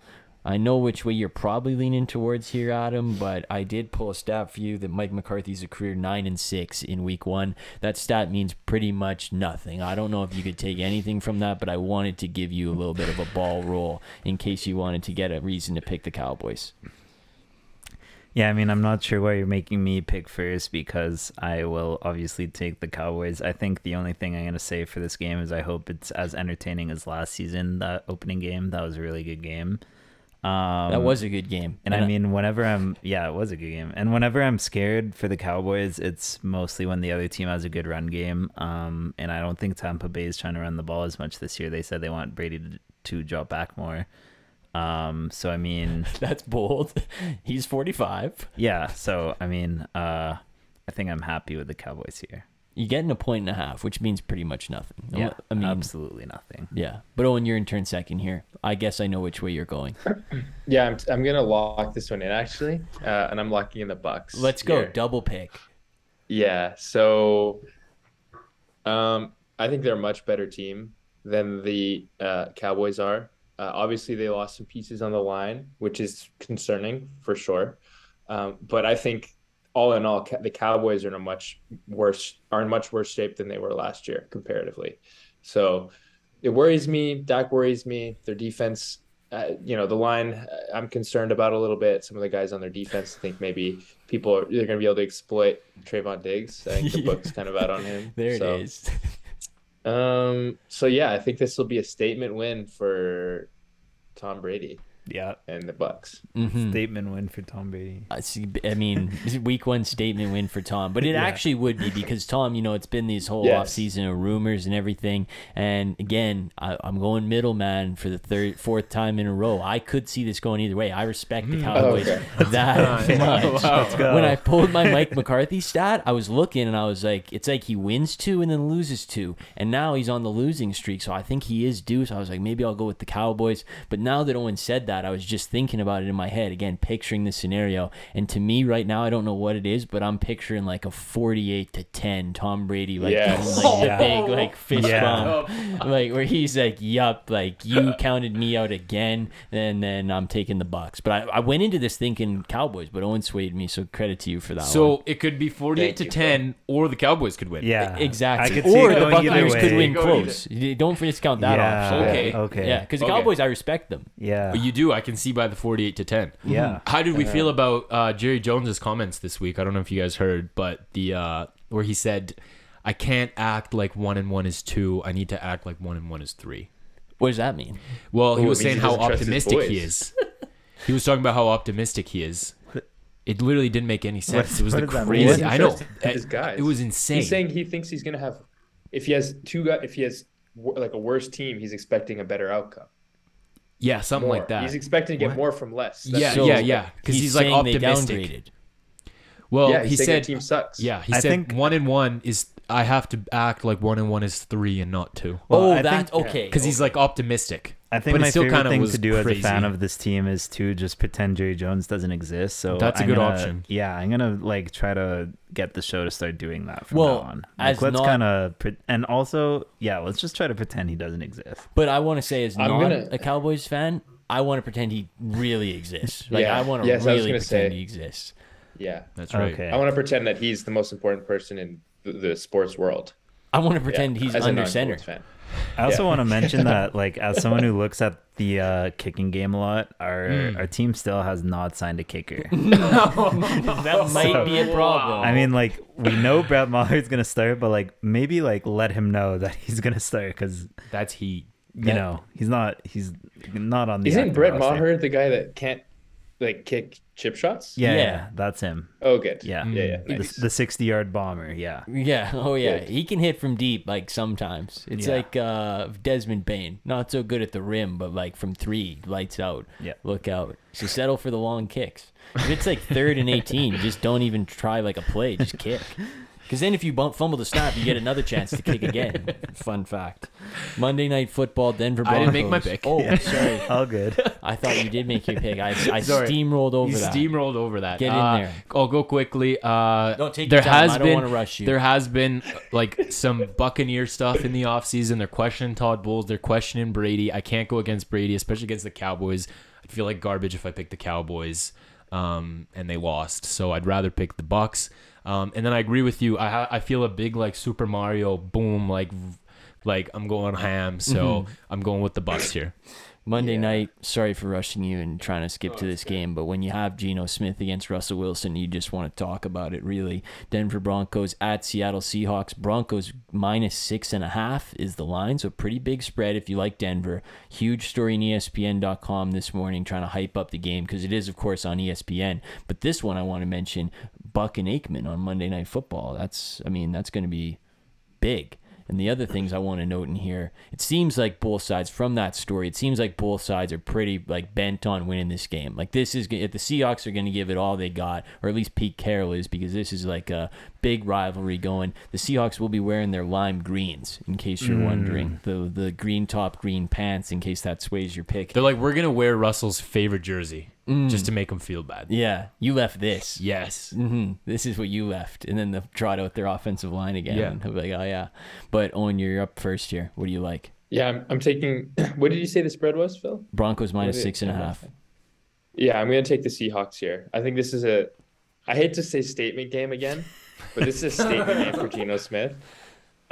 I know which way you're probably leaning towards here, Adam, but I did pull a stat for you that Mike McCarthy's a career nine and six in week one. That stat means pretty much nothing. I don't know if you could take anything from that, but I wanted to give you a little bit of a ball roll in case you wanted to get a reason to pick the Cowboys. Yeah, I mean, I'm not sure why you're making me pick first because I will obviously take the Cowboys. I think the only thing I'm going to say for this game is I hope it's as entertaining as last season, that opening game. That was a really good game. Um, that was a good game. And I mean, whenever I'm, yeah, it was a good game. And whenever I'm scared for the Cowboys, it's mostly when the other team has a good run game. Um, and I don't think Tampa Bay is trying to run the ball as much this year. They said they want Brady to, to drop back more. Um, so I mean, that's bold. He's 45. yeah. So I mean, uh, I think I'm happy with the Cowboys here. You're getting a point and a half, which means pretty much nothing. Yeah, I mean, absolutely nothing. Yeah, but Owen, you're in turn second here. I guess I know which way you're going. Yeah, I'm, I'm gonna lock this one in actually, uh, and I'm locking in the Bucks. Let's go here. double pick. Yeah, so um, I think they're a much better team than the uh, Cowboys are. Uh, obviously, they lost some pieces on the line, which is concerning for sure. Um, but I think all in all, the Cowboys are in a much worse are in much worse shape than they were last year comparatively. So it worries me. Dak worries me. Their defense, uh, you know, the line uh, I'm concerned about a little bit. Some of the guys on their defense I think maybe people are they're going to be able to exploit Trevon Diggs. I think the book's kind of out on him. There So, it is. Um. So yeah, I think this will be a statement win for Tom Brady Yeah. and the Bucks. Mhm. Statement win for Tom Brady. I see. I mean, week one statement win for Tom, but it actually would be because Tom, you know, it's been these whole Yes. off season of rumors and everything. And again, I, I'm going middleman for the third, fourth time in a row. I could see this going either way. I respect the Cowboys Okay. that much. Let's. When I pulled my Mike McCarthy stat, I was looking and I was like, it's like he wins two and then loses two, and now he's on the losing streak. So I think he is due. So I was like, maybe I'll go with the Cowboys. But now that Owen said that, I was just thinking about it in my head again, picturing the scenario. And to me, right now, I don't know what it is, but I'm picturing like a 48 to 10 Tom Brady, like Yes. giving, like Yeah. the big like fist Yeah. bump, like where he's like, "Yup, like you counted me out again," and then I'm taking the Bucks. But I, I went into this thinking Cowboys, but Owen swayed me, so credit to you for that. one. So it could be 48 Thank to you, 10, or the Cowboys could win. Yeah. Exactly. I could see or the going Buccaneers could win Go close. You Don't discount that Yeah. option. Okay. Okay. Yeah, because the Okay. Cowboys, I respect them. Yeah. But you do. I can see by the 48 to 10. yeah. How did we feel about uh, Jerry Jones's comments this week? I don't know if you guys heard, but the uh, where he said, "I can't act like one and one is two. I need to act like one and one is three. What does that mean? Well, he Ooh, was it saying he how doesn't trust his optimistic he boys. is. he was talking about how optimistic he is. It literally didn't make any sense. What- it was what the does that mean? He crazy. doesn't I know. trust his It- guys. It was insane. He's saying he thinks he's gonna have, if he has two guys, if he has wo- like a worse team, he's expecting a better outcome. Yeah, something More. like that. He's expecting to get What? more from less. Yeah, So yeah, yeah. Because he's, like saying they optimistic. downgraded. Well, yeah. he He's saying their said, team sucks. yeah, he I said think- one and one is. I have to act like one and one is three and not two. Oh, well, oh, I that's think- okay. Because he's like optimistic. I think But my still favorite thing was to do as a fan of this team is to just pretend Jerry Jones doesn't exist. So That's a I'm good gonna- option. Yeah, I'm gonna like try to get the show to start doing that from Well, now on. as Like, let's not- kind of pre- and also yeah, let's just try to pretend he doesn't exist. But I want to say, as I'm not gonna- a Cowboys fan, I want to pretend he really exists. Like Yeah. I want to Yes, really pretend say. he exists. yeah. That's right. Okay. I want to pretend that he's the most important person in the, the sports world. I want to Yeah, pretend he's under non-Colts center. fan. I also Yeah. want to mention that like as someone who looks at the uh, kicking game a lot, our Mm. our team still has not signed a kicker. no, That might be a problem. I mean, like we know Brett Maher's gonna start, but like maybe like let him know that he's gonna start because That's he. you That- know he's not he's not on the. Isn't active Brett roster. Maher the guy that can't like kick chip shots? Yeah, Yeah. yeah, that's him. Oh, good. Yeah, Yeah, yeah. The- Nice. the sixty yard bomber. Yeah, Yeah. Oh, yeah. Good. He can hit from deep, like sometimes. It's Yeah. like uh, Desmond Bane. Not so good at the rim, but like from three, lights out. Yeah. Look out. So settle for the long kicks. If it's like third and 18, just don't even try like a play. Just kick. Because then if you bump, fumble the snap, you get another chance to kick again. Fun fact. Monday Night Football, Denver I didn't make my pick. Oh, sorry. all good. I thought you did make your pick. I, I Sorry. steamrolled over He that. steamrolled over that. Get in Uh, there. I'll go quickly. Uh, Don't take there your time. has I don't been wanna rush you. there has been like some Buccaneer stuff in the offseason. They're questioning Todd Bowles. They're questioning Brady. I can't go against Brady, especially against the Cowboys. I'd feel like garbage if I picked the Cowboys, um, and they lost. So I'd rather pick the Bucks. Um, and then I agree with you. I ha- I feel a big like Super Mario boom like. Like I'm going ham, so I'm going with the Bucks here. Monday Yeah. night, sorry for rushing you and trying to skip oh, to this game, but when you have Geno Smith against Russell Wilson, you just want to talk about it, really. Denver Broncos at Seattle Seahawks. Broncos minus six and a half is the line, so pretty big spread if you like Denver. Huge story in ESPN.com this morning trying to hype up the game because it is, of course, on ESPN. But this one I want to mention Buck and Aikman on Monday Night Football. That's, I mean, that's going to be big. And the other things I want to note in here, it seems like both sides from that story, it seems like both sides are pretty like bent on winning this game. Like this is if the Seahawks are going to give it all they got, or at least Pete Carroll is, because this is like a big rivalry going. The Seahawks will be wearing their lime greens, in case you're Mm. wondering. The the green top, green pants, in case that sways your pick. They're like, we're gonna wear Russell's favorite jersey Mm. just to make them feel bad. yeah, you left this. Yes. hmm This is what you left, and then they'll trot out their offensive line again. Yeah. and he'll be like, "Oh yeah." But Owen, you're up first here. What do you like? Yeah, I'm, I'm taking. What did you say the spread was, Phil? Broncos minus What did- six and a half. Yeah, I'm gonna take the Seahawks here. I think this is a. I hate to say statement game again, but this is a statement game for Geno Smith.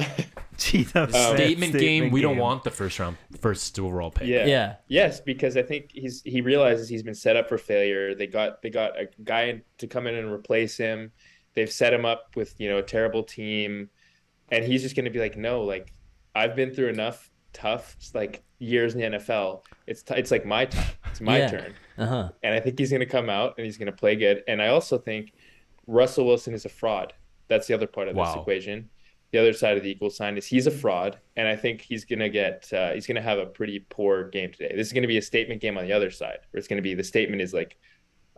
Geno Smith, Statement game. We don't game. want the first round, first overall pick. Yeah. Yeah. Yes, because I think he's he realizes he's been set up for failure. They got they got a guy to come in and replace him. They've set him up with you know a terrible team, and he's just going to be like, no, like I've been through enough tough like years in the NFL. It's t- it's like my time. It's my Yeah. turn, Uh huh. and I think he's going to come out and he's going to play good. And I also think Russell Wilson is a fraud. That's the other part of this equation. The other side of the equal sign is he's a fraud, and I think he's gonna get uh, he's gonna have a pretty poor game today. This is gonna be a statement game on the other side, where it's gonna be the statement is like,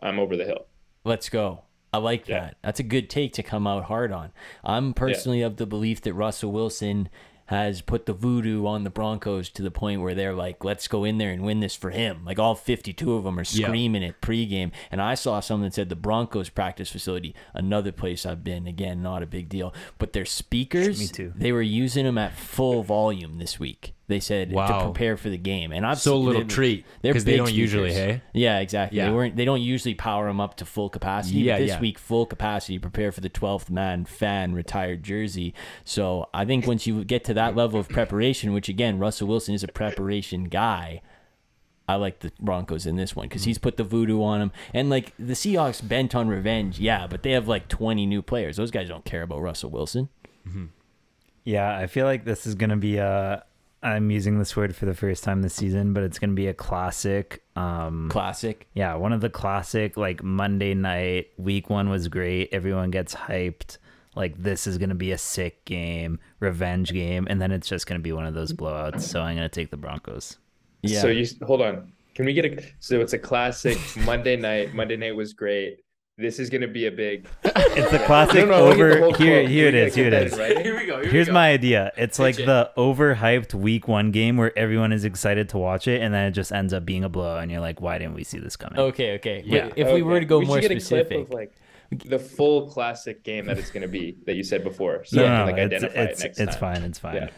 I'm over the hill. Let's go. I like Yeah. that. That's a good take to come out hard on. I'm personally of the belief that Russell Wilson has put the voodoo on the Broncos to the point where they're like, let's go in there and win this for him. Like all 52 of them are Yeah. screaming it pregame. And I saw something that said the Broncos practice facility, another place I've been, again, not a big deal. But their speakers, Me too. they were using them at full volume this week. They said to prepare for the game. And I've So little they- treat they're because they don't usually. Hey. Yeah, exactly. Yeah. They weren't. They don't usually power them up to full capacity. Yeah, this yeah. week, full capacity. Prepare for the twelfth man fan retired jersey. So I think once you get to that level of preparation, which again, Russell Wilson is a preparation guy. I like the Broncos in this one because he's put the voodoo on them. And like the Seahawks bent on revenge, yeah, but they have like 20 new players. Those guys don't care about Russell Wilson. Yeah, I feel like this is gonna be a. I'm using this word for the first time this season, but it's gonna be a classic. Um, Classic. yeah, one of the classic like Monday night. Week one was great. Everyone gets hyped. Like this is gonna be a sick game, revenge game, and then it's just gonna be one of those blowouts. So I'm gonna take the Broncos. Yeah. So you hold on. Can we get a? So it's a classic Monday night. Monday night was great. This is gonna be a big. It's a classic No, no, we the over whole here. Here it We gotta is. Here it is. get that is. in writing. Here we go. Here Here's we go. my idea. It's like it. the overhyped week one game where everyone is excited to watch it, and then it just ends up being a blow, and you're like, why didn't we see this coming? Okay. Okay. Yeah. But if we were to go We more get a clip specific, of, like the full classic game that it's gonna be that you said before, so no, I no, can no, like it's, identify it's, it next it's fine. It's fine. Yeah.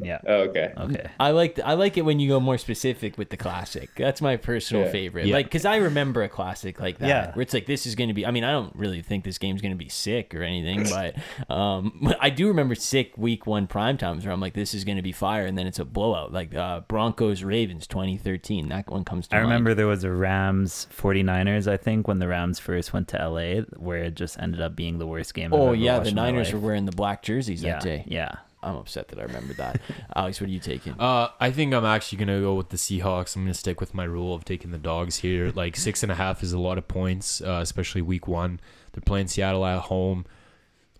Yeah. Oh, okay. Okay. I like I like it when you go more specific with the classic. That's my personal Yeah. favorite. Yeah. Like because I remember a classic like that Yeah. where it's like this is going to be. I mean, I don't really think this game's going to be sick or anything, but um, but I do remember sick week one prime times where I'm like, this is going to be fire, and then it's a blowout. Like uh, Broncos Ravens 2013. That one comes to I mind. remember there was a Rams 49ers, I think, when the Rams first went to LA, where it just ended up being the worst game. I've Oh ever yeah, watched the in my Niners life. were wearing the black jerseys yeah, that day. Yeah. I'm upset that I remember that. Alex, what are you taking? Uh, I think I'm actually gonna go with the Seahawks. I'm gonna stick with my rule of taking the dogs here. Like six and a half is a lot of points, uh, especially week one. They're playing Seattle at home.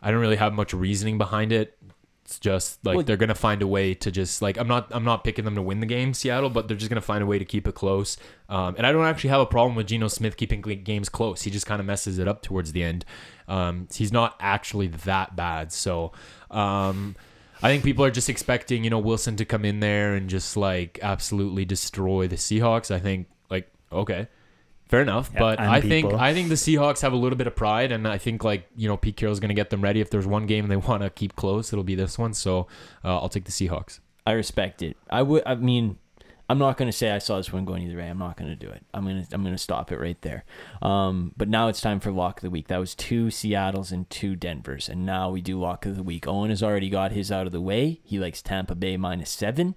I don't really have much reasoning behind it. It's just like Well- they're gonna find a way to just like I'm not I'm not picking them to win the game, Seattle, but they're just gonna find a way to keep it close. Um, and I don't actually have a problem with Geno Smith keeping games close. He just kind of messes it up towards the end. Um, he's not actually that bad, so. Um, I think people are just expecting, you know, Wilson to come in there and just like absolutely destroy the Seahawks. I think like okay, fair enough. Yeah, but and I think. I think the Seahawks have a little bit of pride, and I think like you know Pete Carroll's going to get them ready. If there's one game they want to keep close, it'll be this one. So uh, I'll take the Seahawks. I respect it. I would. I mean, I'm not going to say I saw this one going either way. I'm not going to do it. I'm gonna. I'm gonna stop it right there. Um, but now it's time for lock of the week. That was two Seattle's and two Denver's, and now we do lock of the week. Owen has already got his out of the way. He likes Tampa Bay minus seven.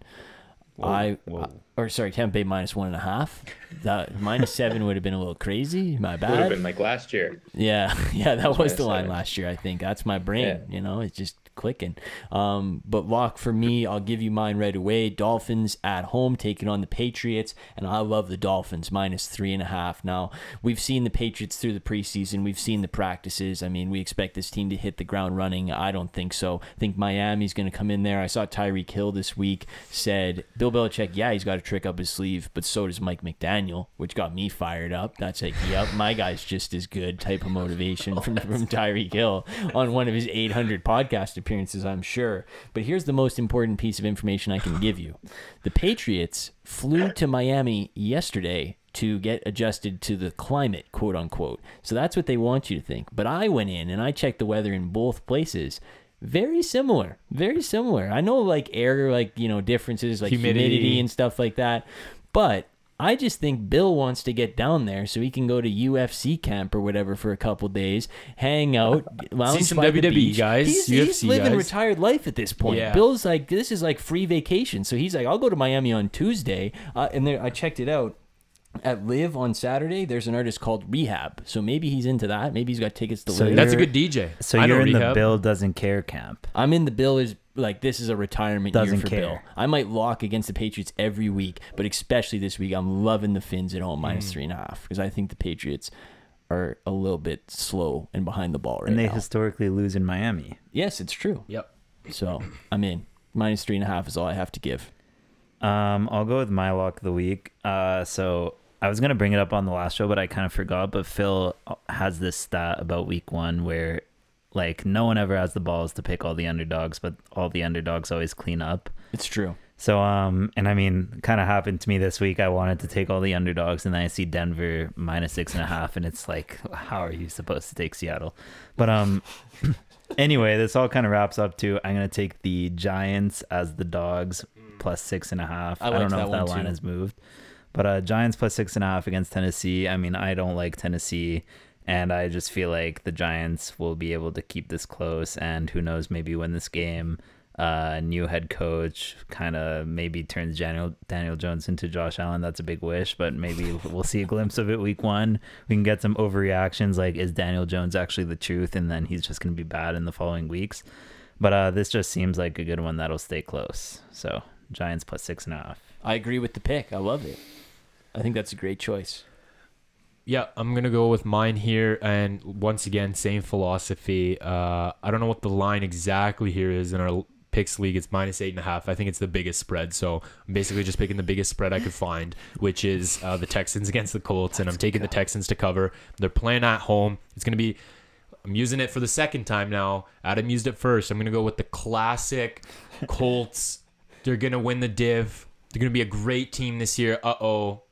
I, whoa. or sorry, Tampa Bay minus one and a half. That minus seven would have been a little crazy. My bad. Would have been like last year. Yeah, yeah, that was the line last year. I think that's my brain. Yeah. You know, it's just clicking. Um, but lock for me, I'll give you mine right away. Dolphins at home taking on the Patriots, and I love the Dolphins minus three and a half. Now we've seen the Patriots through the preseason, we've seen the practices. I mean, we expect this team to hit the ground running. I don't think so. I think Miami's going to come in there. I saw Tyreek Hill this week said Bill Belichick, yeah, he's got a trick up his sleeve, but so does Mike McDaniel, which got me fired up. That's like, yep, my guy's just as good type of motivation from, from Tyreek Hill on one of his 800 podcast appearances, I'm sure. But here's the most important piece of information I can give you the Patriots flew to Miami yesterday to get adjusted to the climate, quote unquote. So that's what they want you to think. But I went in and I checked the weather in both places. Very similar, very similar. I know like air, like you know differences, like humidity, Humidity. and stuff like that. But I just think Bill wants to get down there so he can go to UFC camp or whatever for a couple days, hang out, lounge some WWE guys, He's, he's living guys. retired life at this point. Yeah. Bill's like, this is like free vacation. So he's like, I'll go to Miami on Tuesday, uh, and there I checked it out. At Live on Saturday, there's an artist called Rehab. So maybe he's into that. Maybe he's got tickets to So Live. That's a good DJ. So I you're in the Bill doesn't care camp. I'm in the Bill is like this is a retirement year Doesn't for care. Bill. I might lock against the Patriots every week, but especially this week, I'm loving the Finns at home Mm. minus three and a half because I think the Patriots are a little bit slow and behind the ball right and they now. historically lose in Miami. yes, it's true. Yep. So I'm in minus three and a half is all I have to give. Um, I'll go with my lock of the week. Uh, so I was gonna bring it up on the last show, but I kind of forgot. But Phil has this stat about week one where, like, no one ever has the balls to pick all the underdogs, but all the underdogs always clean up. It's true. So, um, and I mean, kind of happened to me this week. I wanted to take all the underdogs, and then I see Denver minus six and a half, and it's like, how are you supposed to take Seattle? But um, anyway, this all kind of wraps up to I'm gonna take the Giants as the dogs plus six and a half. I I, don't know if that line too. has moved, but uh, Giants plus six and a half against Tennessee. I mean, I don't like Tennessee. And I just feel like the Giants will be able to keep this close, and who knows, maybe win this game uh, new head coach kind of maybe turns Daniel Daniel Jones into Josh Allen. That's a big wish, but maybe we'll see a glimpse of it week one. We can get some overreactions like is Daniel Jones actually the truth, and then he's just going to be bad in the following weeks. But uh, this just seems like a good one that'll stay close. So Giants plus six and a half. I agree with the pick. I love it. I think that's a great choice. Yeah, I'm gonna go with mine here, and once again, same philosophy. Uh, I don't know what the line exactly here is in our picks league. It's minus eight and a half. I think it's the biggest spread, so I'm basically just picking the biggest spread I could find, which is uh, the Texans against the Colts, and I'm taking the Texans to cover. They're playing at home. It's gonna be. I'm using it for the second time now. Adam used it first. I'm gonna go with the classic Colts. They're gonna win the div. They're gonna be a great team this year. Uh oh.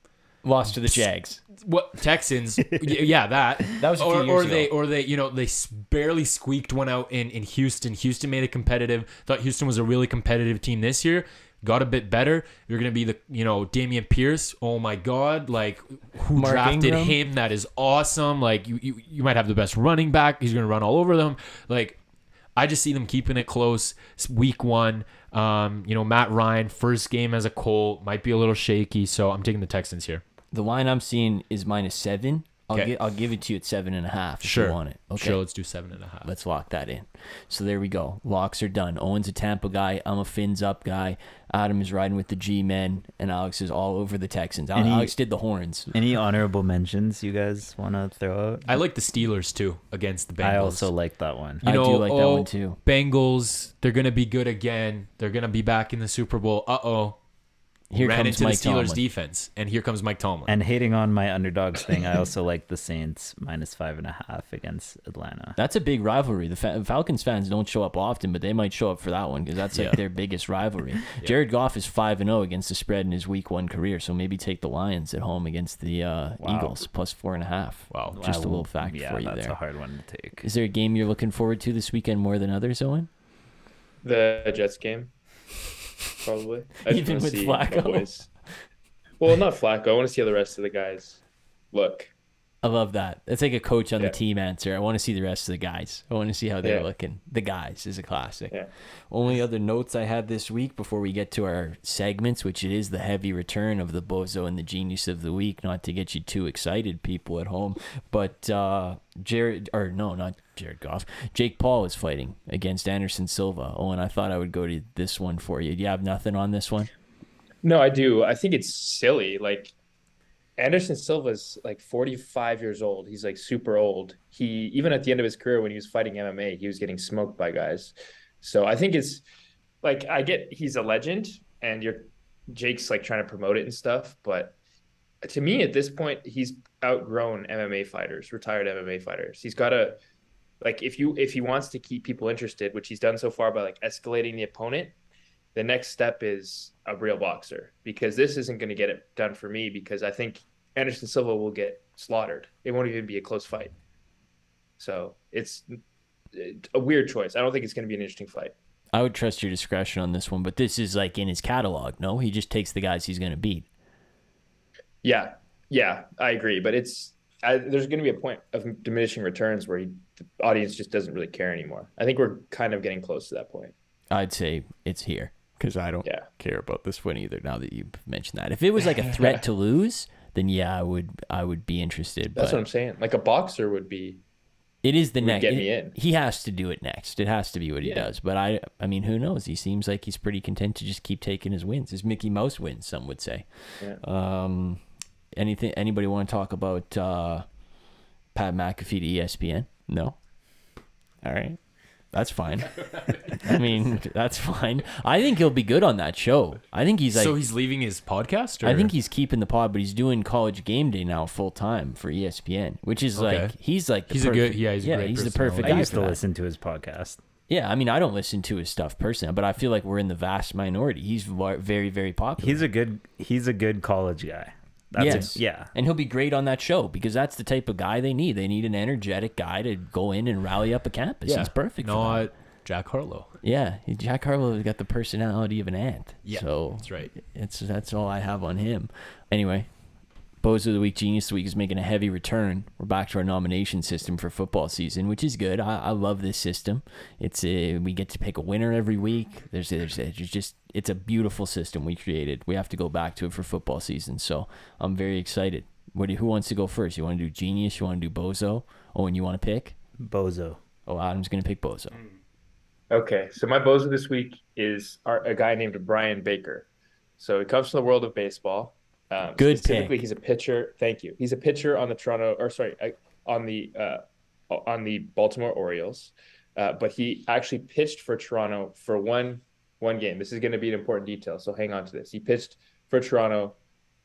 Lost to the Jags. What Texans? yeah, that. That was or, or they, or they, you know, they barely squeaked one out in in Houston. Houston made it competitive. Thought Houston was a really competitive team this year. Got a bit better. You're gonna be the, you know, Dameon Pierce. Oh my God! Like, who Mark drafted Ingram. him? That is awesome. Like, you, you, you might have the best running back. He's gonna run all over them. Like, I just see them keeping it close. It's week one. Um, you know, Matt Ryan, first game as a Colt, might be a little shaky. So I'm taking the Texans here. The line I'm seeing is minus seven. I'll, Okay. gi- I'll give it to you at seven and a half if Sure. you want it. Okay. Sure, let's do seven and a half. Let's lock that in. So there we go. Locks are done. Owen's a Tampa guy. I'm a Fins up guy. Adam is riding with the G men, and Alex is all over the Texans. Al- And he- Alex did the horns. Any honorable mentions you guys want to throw out? I like the Steelers too against the Bengals. I also like that one. You I do know, like that oh, one too. Bengals, they're gonna be good again. They're gonna be back in the Super Bowl. Uh oh. Here Ran comes into Mike the Steelers Tomlin. defense, and here comes Mike Tomlin. And hating on my underdogs thing, I also like the Saints minus five and a half against Atlanta. That's a big rivalry. The Fa- Falcons fans don't show up often, but they might show up for that one because that's like Yeah. their biggest rivalry. Jared Goff is five and zero against the spread in his Week One career, so maybe take the Lions at home against the uh, Wow. Eagles plus four and a half. Wow. just a little fact yeah, for you that's there. That's a hard one to take. Is there a game you're looking forward to this weekend more than others, Owen? The Jets game, probably. I Even with Flacco? Well, not Flacco. I want to see how the rest of the guys look. I love that. That's like a coach on Yeah. the team answer. I want to see the rest of the guys. I want to see how they're Yeah. looking. The guys is a classic. Yeah. Only other notes I had this week before we get to our segments, which it is the heavy return of the bozo and the genius of the week. Not to get you too excited, people at home, but uh, Jared or no, not Jared Goff. Jake Paul is fighting against Anderson Silva. Oh, and I thought I would go to this one for you. Do you have nothing on this one? No, I do. I think it's silly. Like Anderson Silva's like 45 years old. He's like super old. He even at the end of his career when he was fighting MMA, he was getting smoked by guys. So I think it's like I get he's a legend and you're Jake's like trying to promote it and stuff, but to me at this point he's outgrown MMA fighters, retired MMA fighters. He's got to like if you if he wants to keep people interested, which he's done so far by like escalating the opponent, the next step is a real boxer because this isn't going to get it done for me because I think Anderson Silva will get slaughtered. It won't even be a close fight. So it's a weird choice. I don't think it's going to be an interesting fight. I would trust your discretion on this one, but this is like in his catalog. No, he just takes the guys he's going to beat. Yeah, yeah, I agree. But it's I, there's going to be a point of diminishing returns where he, the audience just doesn't really care anymore. I think we're kind of getting close to that point. I'd say it's here because I don't Yeah. care about this one either. Now that you've mentioned that, if it was like a threat to lose, then yeah, I would I would be interested. That's what I'm saying. Like a boxer would be. it is the next. get me in. He has to do it next. It has to be what he Yeah. does. But I I mean, who knows? He seems like he's pretty content to just keep taking his wins. His Mickey Mouse wins, some would say. Yeah. Um, anything? Anybody want to talk about uh, Pat McAfee to ESPN? No. All right. That's fine. I mean, that's fine. I think he'll be good on that show. I think he's like so he's leaving his podcast. Or? I think he's keeping the pod, but he's doing college game day now full time for ESPN, which is Okay. like he's like the He's a good- perfect- yeah, he's a yeah great he's the personality. perfect I guy used for to that. listen to his podcast. Yeah, I mean I don't listen to his stuff personally, but I feel like we're in the vast minority. He's very very popular. He's a good he's a good college guy. That's yes, yeah. and he'll be great on that show because that's the type of guy they need. They need an energetic guy to go in and rally up a campus. yeah, He's perfect. for that. Not Jack Harlow. Yeah, Jack Harlow has got the personality of an ant. Yeah, so that's right. It's that's all I have on him. Anyway, Bozo of the Week, Genius of the Week is making a heavy return. We're back to our nomination system for football season, which is good. I, I love this system. It's uh we get to pick a winner every week. There's there's, there's just it's a beautiful system we created. We have to go back to it for football season, so I'm very excited. What do, who wants to go first? You want to do Genius? You want to do Bozo? Oh, and you want to pick? Bozo. Oh, Adam's gonna pick Bozo. Okay, so my bozo this week is our, a guy named Bryan Baker. So he comes from the world of baseball. Um, Good Specifically, pick. he's a pitcher. Thank you. He's a pitcher on the Toronto, or sorry, on the uh, on the Baltimore Orioles. Uh, but he actually pitched for Toronto for one one game. This is going to be an important detail, so hang on to this. He pitched for Toronto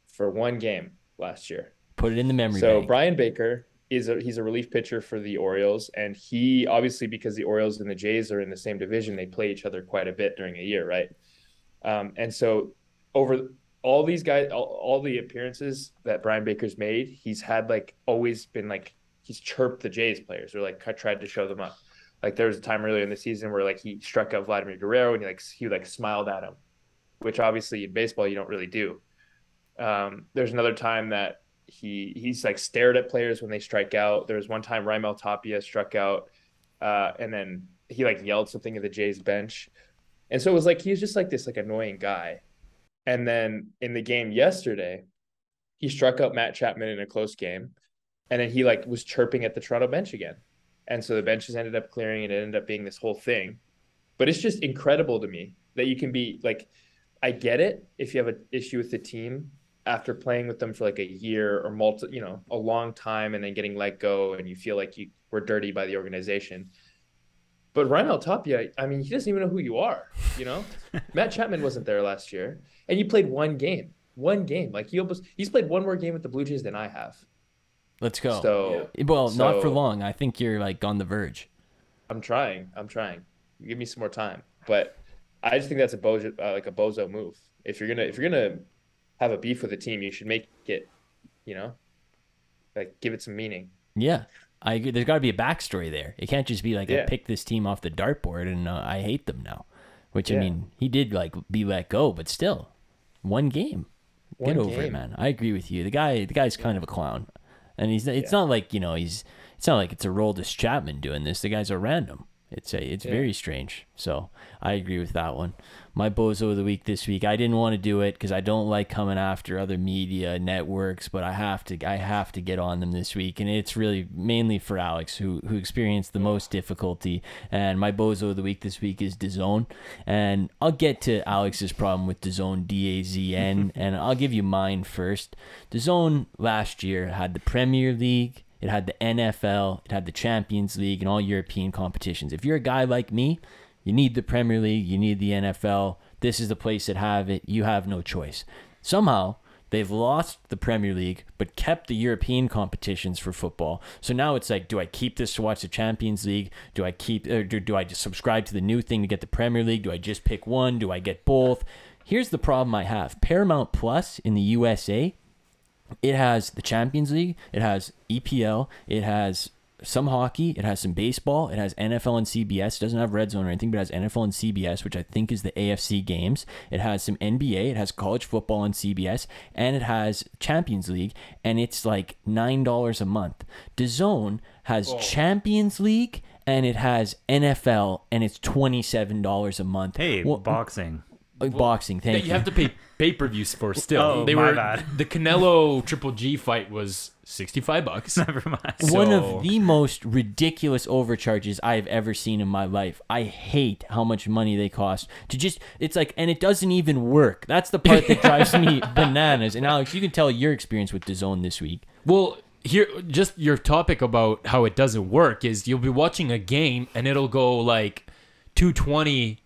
for one game last year. Put it in the memory So bank. Bryan Baker is a he's a relief pitcher for the Orioles, and he obviously because the Orioles and the Jays are in the same division, they play each other quite a bit during a year, right? Um, and so over all these guys, all, all the appearances that Bryan Baker's made, he's had like always been like he's chirped the Jays players or like tried to show them up. Like there was a time earlier in the season where like he struck out Vladimir Guerrero and he like he like smiled at him, which obviously in baseball you don't really do. Um, there's another time that he he's like stared at players when they strike out. There was one time Raimel Tapia struck out, uh, and then he like yelled something at the Jays bench, and so it was like he was just like this like annoying guy. And then in the game yesterday, he struck out Matt Chapman in a close game, and then he like was chirping at the Toronto bench again, and so the benches ended up clearing, and it ended up being this whole thing. But it's just incredible to me that you can be like, I get it if you have an issue with the team after playing with them for like a year or multi, you know, a long time and then getting let go and you feel like you were dirty by the organization. But Raimel Tapia, I mean, he doesn't even know who you are, you know? Matt Chapman wasn't there last year and you played one game. One game. Like he almost he's played one more game with the Blue Jays than I have. Let's go. So well, not for long. I think you're like on the verge. I'm trying. I'm trying. Give me some more time. But I just think that's a bozo, uh, like a bozo move. If you're gonna if you're gonna have a beef with a team, you should make it, you know, like give it some meaning. Yeah. I agree. There's got to be a backstory there. It can't just be like I Yeah. picked this team off the dartboard and uh, I hate them now. Which I mean, he did like be let go, but still, one game. Get One over it, man. I agree with you. The guy, the guy's kind of a clown. And he's it's not like you know he's it's not like it's Aroldis Chapman doing this. The guy's a random. It's a it's Yeah. very strange. So I agree with that one. My bozo of the week this week. I didn't want to do it because I don't like coming after other media networks, but I have to. I have to get on them this week, and it's really mainly for Alex, who who experienced the most difficulty. And my bozo of the week this week is DAZN, and I'll get to Alex's problem with DAZN, D A Z N, and I'll give you mine first. DAZN last year had the Premier League. It had the NFL, it had the Champions League, and all European competitions. If you're a guy like me, you need the Premier League, you need the NFL. This is the place that have it. You have no choice. Somehow, they've lost the Premier League, but kept the European competitions for football. So now it's like, do I keep this to watch the Champions League? Do I keep, or do, do I just subscribe to the new thing to get the Premier League? Do I just pick one? Do I get both? Here's the problem I have Paramount Plus in the USA it has the Champions League, it has EPL, it has some hockey, it has some baseball, it has NFL and CBS. It doesn't have Red Zone or anything, but it has NFL and CBS, which I think is the AFC games. It has some NBA, it has college football on CBS, and it has Champions League, and it's like nine dollars a month. DAZN has Champions League and it has NFL, and it's twenty seven dollars a month. Hey, Well, boxing. uh, boxing. Thank you. you have to pay pay per views for still. Oh, they my were bad. the Canelo Triple G fight was sixty five bucks. Never mind. one So- of the most ridiculous overcharges I've ever seen in my life. I hate how much money they cost to just it's like and it doesn't even work. That's the part that drives me bananas. And Alex, you can tell your experience with DAZN this week. Well, here, just your topic about how it doesn't work is you'll be watching a game and it'll go like 220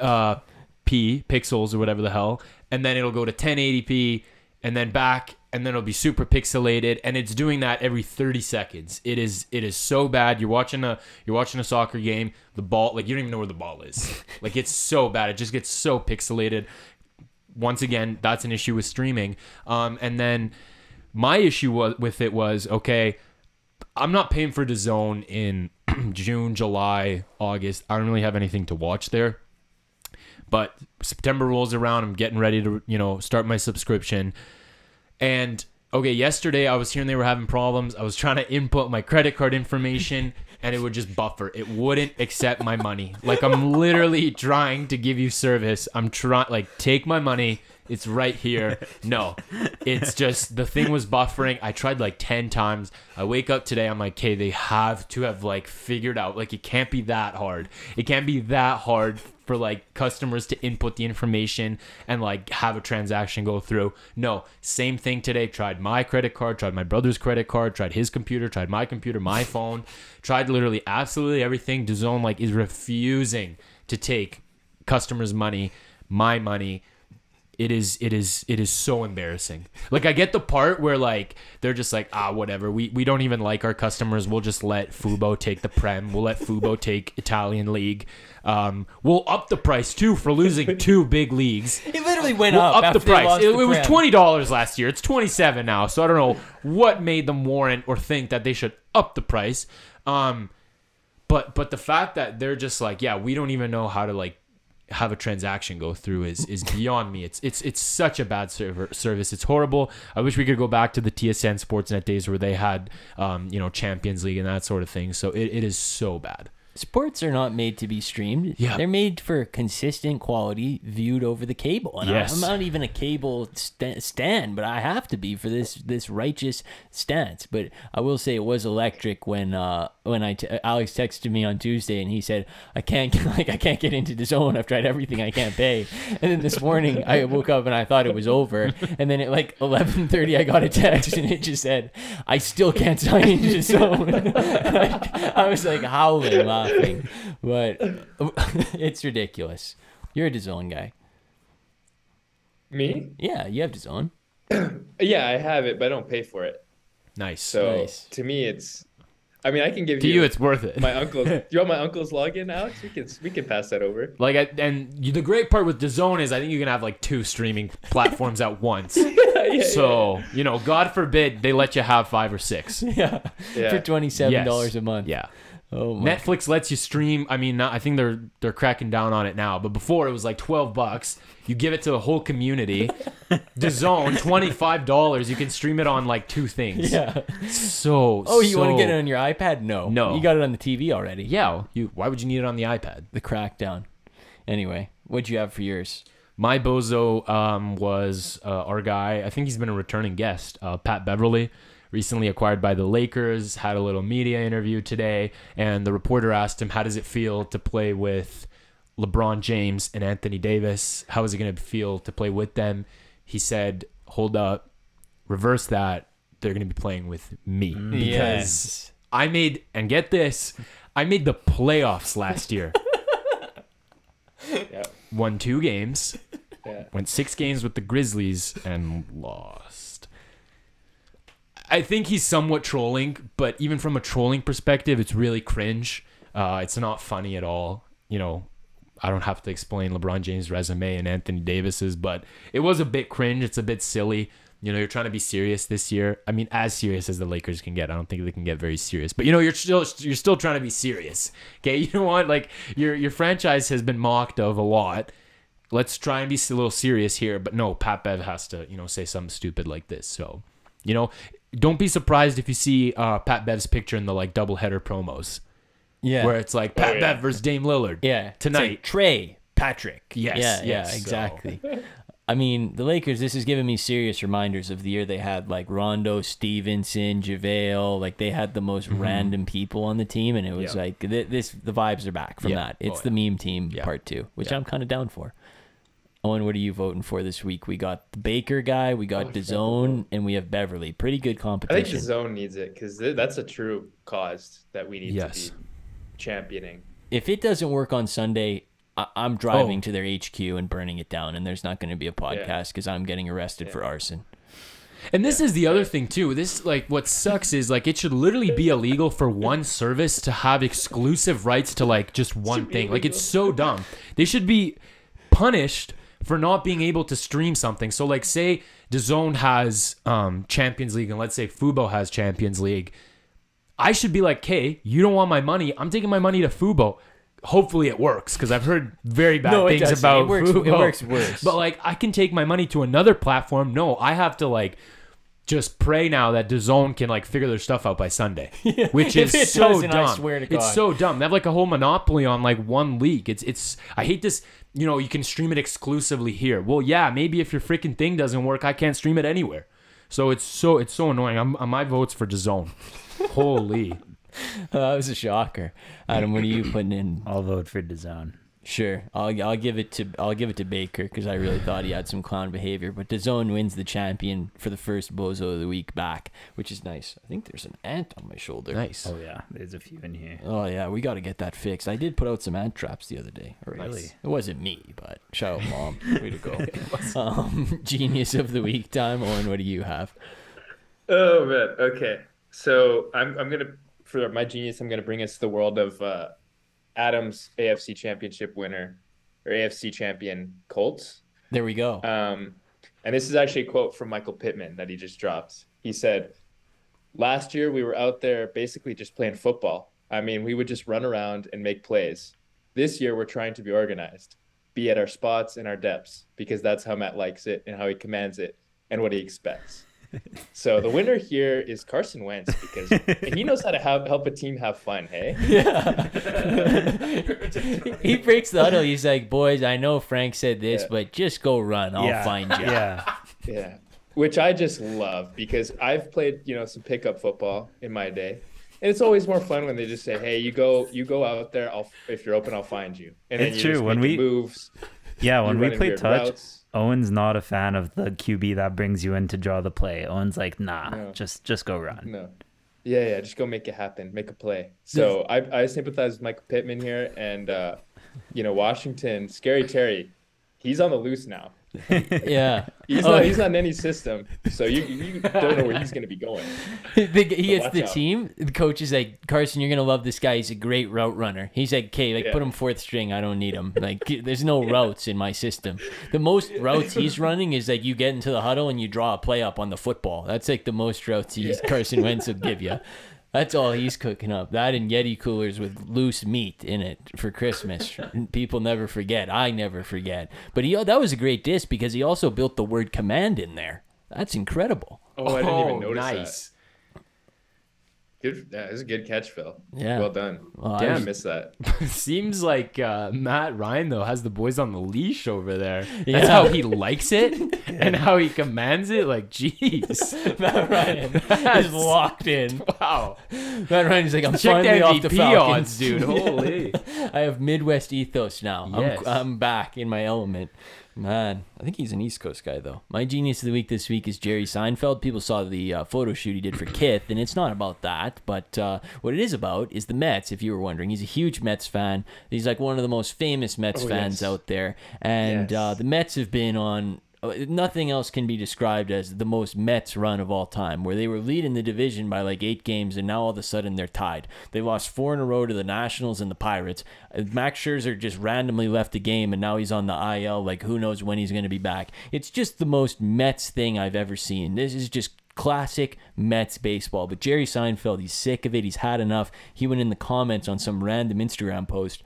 uh, p pixels or whatever the hell, and then it'll go to 1080p and then back, and then it'll be super pixelated, and it's doing that every 30 seconds. It is it is so bad. You're watching a you're watching a soccer game, the ball like you don't even know where the ball is. like it's so bad. It just gets so pixelated once again, that's an issue with streaming. Um, and then my issue was, with it was okay. I'm not paying for the zone in June, July, August. I don't really have anything to watch there. But September rolls around. I'm getting ready to, you know, start my subscription. And okay, yesterday I was hearing they were having problems. I was trying to input my credit card information and it would just buffer. It wouldn't accept my money. Like I'm literally trying to give you service. I'm trying like take my money. It's right here. No. It's just the thing was buffering. I tried like 10 times. I wake up today I'm like, "Okay, they have to have like figured out like it can't be that hard. It can't be that hard for like customers to input the information and like have a transaction go through. No, same thing today. Tried my credit card, tried my brother's credit card, tried his computer, tried my computer, my phone, tried literally absolutely everything. DAZN like is refusing to take customers' money, my money. It is it is it is so embarrassing. Like I get the part where like they're just like ah whatever we we don't even like our customers. We'll just let Fubo take the prem. We'll let Fubo take Italian league. Um, we'll up the price too for losing two big leagues. It literally went We'll up. up the price. lost It, the it was twenty dollars last year. It's twenty seven now. So I don't know what made them warrant or think that they should up the price. Um, but but the fact that they're just like, yeah, we don't even know how to like have a transaction go through is is beyond me. It's it's it's such a bad server service. It's horrible. I wish we could go back to the TSN Sportsnet days where they had um, you know Champions League and that sort of thing. So it, it is so bad. Sports are not made to be streamed. Yeah. They're made for consistent quality viewed over the cable. And I- Yes. I'm not even a cable sta- stand, but I have to be for this this righteous stance. But I will say it was electric when uh when I t- Alex texted me on Tuesday and he said I can't like I can't get into the zone. I've tried everything. I can't pay. And then this morning I woke up and I thought it was over. And then at like 11:30 I got a text and it just said I still can't sign into the zone. I, I was like howling laughing, but it's ridiculous. You're a DAZN guy. Me? Yeah, you have DAZN. Yeah, I have it, but I don't pay for it. Nice. So Nice. to me, it's. I mean, I can give you to you, it's worth it. my uncle. Do you want my uncle's login, Alex? We can we can pass that over. Like, I, and you, the great part with DAZN is I think you can have like two streaming platforms at once. yeah, So you know, God forbid they let you have five or six. Yeah, Yeah. for twenty seven dollars a month. Yeah. Oh my. Netflix lets you stream. I mean, I think they're they're cracking down on it now, but before it was like twelve bucks. You give it to the whole community. DAZN, twenty five dollars. You can stream it on like two things. Yeah. So. Oh, you want to get it on your iPad? No. No. You got it on the TV already. Yeah. You. Why would you need it on the iPad? The crackdown. Anyway, what'd you have for yours? My bozo um, was uh, our guy. I think he's been a returning guest, uh, Pat Beverley, recently acquired by the Lakers. Had a little media interview today, and the reporter asked him, "How does it feel to play with LeBron James and Anthony Davis? How is it going to feel to play with them?" He said, "Hold up, reverse that. They're going to be playing with me mm. because Yes. I made and get this, I made the playoffs last year." Yeah. Won two games, Yeah. went six games with the Grizzlies and lost. I think he's somewhat trolling, but even from a trolling perspective, it's really cringe. Uh, it's not funny at all. You know, I don't have to explain LeBron James' resume and Anthony Davis's, but it was a bit cringe. It's a bit silly. You know, you're trying to be serious this year. I mean, as serious as the Lakers can get. I don't think they can get very serious, but you know, you're still you're still trying to be serious. Okay, you know what? Like your your franchise has been mocked of a lot. Let's try and be a little serious here. But no, Pat Bev has to you know say something stupid like this. So, you know, don't be surprised if you see uh, Pat Bev's picture in the like doubleheader promos Yeah. where it's like Pat yeah. Bev versus Dame Lillard. yeah. Tonight. like Trey, Patrick. Yes, Yeah. yes, yeah. so- Exactly. I mean, the Lakers. This is giving me serious reminders of the year they had like Rondo, Stephenson, JaVale. Like they had the most random people on the team, and it was Mm-hmm. Yeah. like th- this. The vibes are back from Yeah. that. It's Oh, the meme team Yeah. part two, which Yeah. I'm kind of down for. Owen, what are you voting for this week? We got the Baker guy, we got Oh, DAZN, and we have Beverley. Pretty good competition. I think the zone needs it because that's a true cause that we need Yes. to be championing. if it doesn't work on Sunday, I- I'm driving Oh. to their HQ and burning it down, and there's not going to be a podcast because I'm getting arrested for arson. And this is the other thing too. This like what sucks is like it should literally be illegal for one service to have exclusive rights to like just one be thing. Like it's so dumb. They should be punished for not being able to stream something. So like say DAZN has um Champions League and let's say Fubo has Champions League. I should be like, "Okay, you don't want my money. I'm taking my money to Fubo." Hopefully it works because I've heard very bad No, things about It works- it works worse. But like I can take my money to another platform. No, I have to like just pray now that DAZN can like figure their stuff out by Sunday, which is it so doesn't, I dumb. swear to It's so dumb. They have like a whole monopoly on like one league. It's it's. I hate this. You know, you can stream it exclusively here. Well, yeah, maybe if your freaking thing doesn't work, I can't stream it anywhere. So it's so it's so annoying. I'm, uh, my vote's for DAZN. Holy. that was a shocker. Adam, what are you putting in? I'll vote for DAZN. Sure, I'll I'll give it to I'll give it to Baker because I really thought he had some clown behavior. But DAZN wins the champion for the first bozo of the week back, which is nice. I think there's an ant on my shoulder. Nice. Oh yeah, there's a few in here. Oh yeah, we got to get that fixed. I did put out some ant traps the other day. Or Really? It wasn't me, but shout out mom. Way to go. um, genius of the week time. Owen, what do you have? Oh man. Okay. So I'm I'm gonna for my genius. I'm gonna bring us to the world of uh, Adams AFC Championship winner or AFC champion Colts. There we go. Um, and this is actually a quote from Michael Pittman that he just dropped. He said, Last year we were out there basically just playing football. I mean, we would just run around and make plays. This year we're trying to be organized, be at our spots and our depths, because that's how Matt likes it and how he commands it and what he expects. So the winner here is Carson Wentz because he knows how to have, help a team have fun. Hey, yeah. he breaks the huddle. He's like, "Boys, I know Frank said this, Yeah. but just go run. I'll yeah. find you." Yeah. Yeah, which I just love because I've played, you know, some pickup football in my day, and it's always more fun when they just say, "Hey, you go, you go out there. I'll if you're open, I'll find you." And It's then true, you're just when we- moves, Yeah, when we running play touch, routes. Owen's not a fan of the QB that brings you in to draw the play. Owen's like, nah, No. just just go run. No, yeah, yeah, just go make it happen, make a play. So I I sympathize with Michael Pittman here, and uh, you know, Washington, Scary Terry, he's on the loose now. yeah. He's Oh, not he's not in any system, so you you don't know where he's gonna be going. The- he gets watch the out. team. The coach is like, Carson, you're gonna love this guy. He's a great route runner. He's like, okay, like Yeah. put him fourth string. I don't need him. Like, there's no routes in my system. The most routes he's running is like you get into the huddle and you draw a play up on the football. That's like the most routes he's Carson Wentz will give you. That's all he's cooking up. That and Yeti coolers with loose meat in it for Christmas. People never forget. I never forget. But he that was a great dish because he also built the word command in there. That's incredible. Oh, I didn't Oh, even notice nice. That. Good. Yeah, it was a good catch, Phil. Yeah. Well done. Well, I Damn, I was- missed that. Seems like uh, Matt Ryan though has the boys on the leash over there. That's Yeah. how he likes it and how he commands it. Like, jeez, Matt Ryan is locked in. wow. Matt Ryan's like, I'm Check the finally off the MVP Falcons, odds, dude. Holy. I have Midwest ethos now. Yes. I'm, I'm back in my element. Man, I think he's an East Coast guy, though. My genius of the week this week is Jerry Seinfeld. People saw the uh, photo shoot he did for Kith, and it's not about that. But uh, what it is about is the Mets, if you were wondering. He's a huge Mets fan. He's like one of the most famous Mets Oh, fans yes. out there. And Yes. uh, the Mets have been on. Nothing else can be described as the most Mets run of all time, where they were leading the division by like eight games, and now all of a sudden they're tied. They lost four in a row to the Nationals and the Pirates. Max Scherzer just randomly left the game, and now he's on the IL. Like who knows when he's going to be back? It's just the most Mets thing I've ever seen. This is just classic Mets baseball. But Jerry Seinfeld, he's sick of it. He's had enough. He went in the comments on some random Instagram post